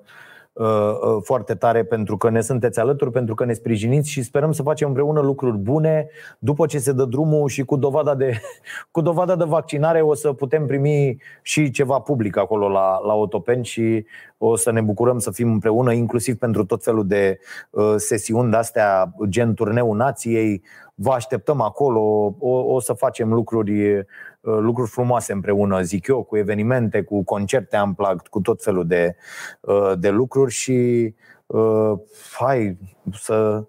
B: foarte tare pentru că ne sunteți alături, pentru că ne sprijiniți și sperăm să facem împreună lucruri bune. După ce se dă drumul și cu dovada de, [LAUGHS] cu dovada de vaccinare o să putem primi și ceva public acolo la, la Otopen și o să ne bucurăm să fim împreună, inclusiv pentru tot felul de uh, sesiuni de-astea, gen turneul nației. Vă așteptăm acolo, o, o să facem lucruri, uh, lucruri frumoase împreună, zic eu, cu evenimente, cu concerte unplugged, cu tot felul de, uh, de lucruri și uh, hai să,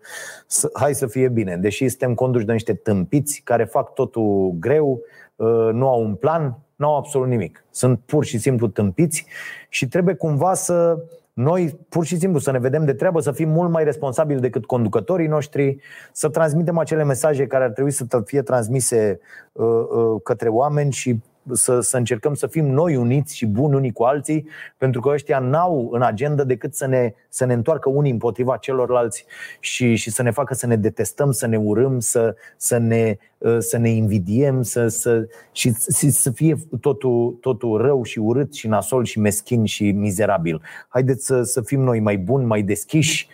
B: să, hai să fie bine. Deși suntem conduși de niște tâmpiți care fac totul greu, uh, nu au un plan, nu au absolut nimic. Sunt pur și simplu tâmpiți și trebuie cumva să noi pur și simplu să ne vedem de treabă, să fim mult mai responsabili decât conducătorii noștri, să transmitem acele mesaje care ar trebui să fie transmise uh, uh, către oameni și să, să încercăm să fim noi uniți și buni unii cu alții, pentru că ăștia n-au în agenda decât să ne, să ne întoarcă unii împotriva celorlalți și, și să ne facă să ne detestăm, să ne urâm, să, să, ne, să ne invidiem să, să, și, și să fie totul, totul rău și urât și nasol și meschin și mizerabil. Haideți să, să fim noi mai buni, mai deschiși,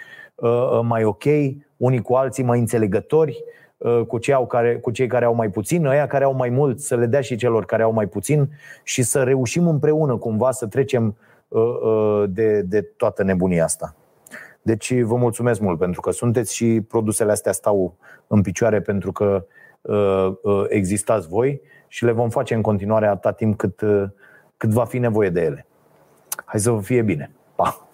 B: mai ok, unii cu alții, mai înțelegători cu cei, au care, cu cei care au mai puțin, ăia care au mai mult să le dea și celor care au mai puțin și să reușim împreună cumva să trecem de, de toată nebunia asta. Deci vă mulțumesc mult pentru că sunteți și produsele astea stau în picioare pentru că existați voi și le vom face în continuare atâta timp cât, cât va fi nevoie de ele. Hai să vă fie bine. Pa!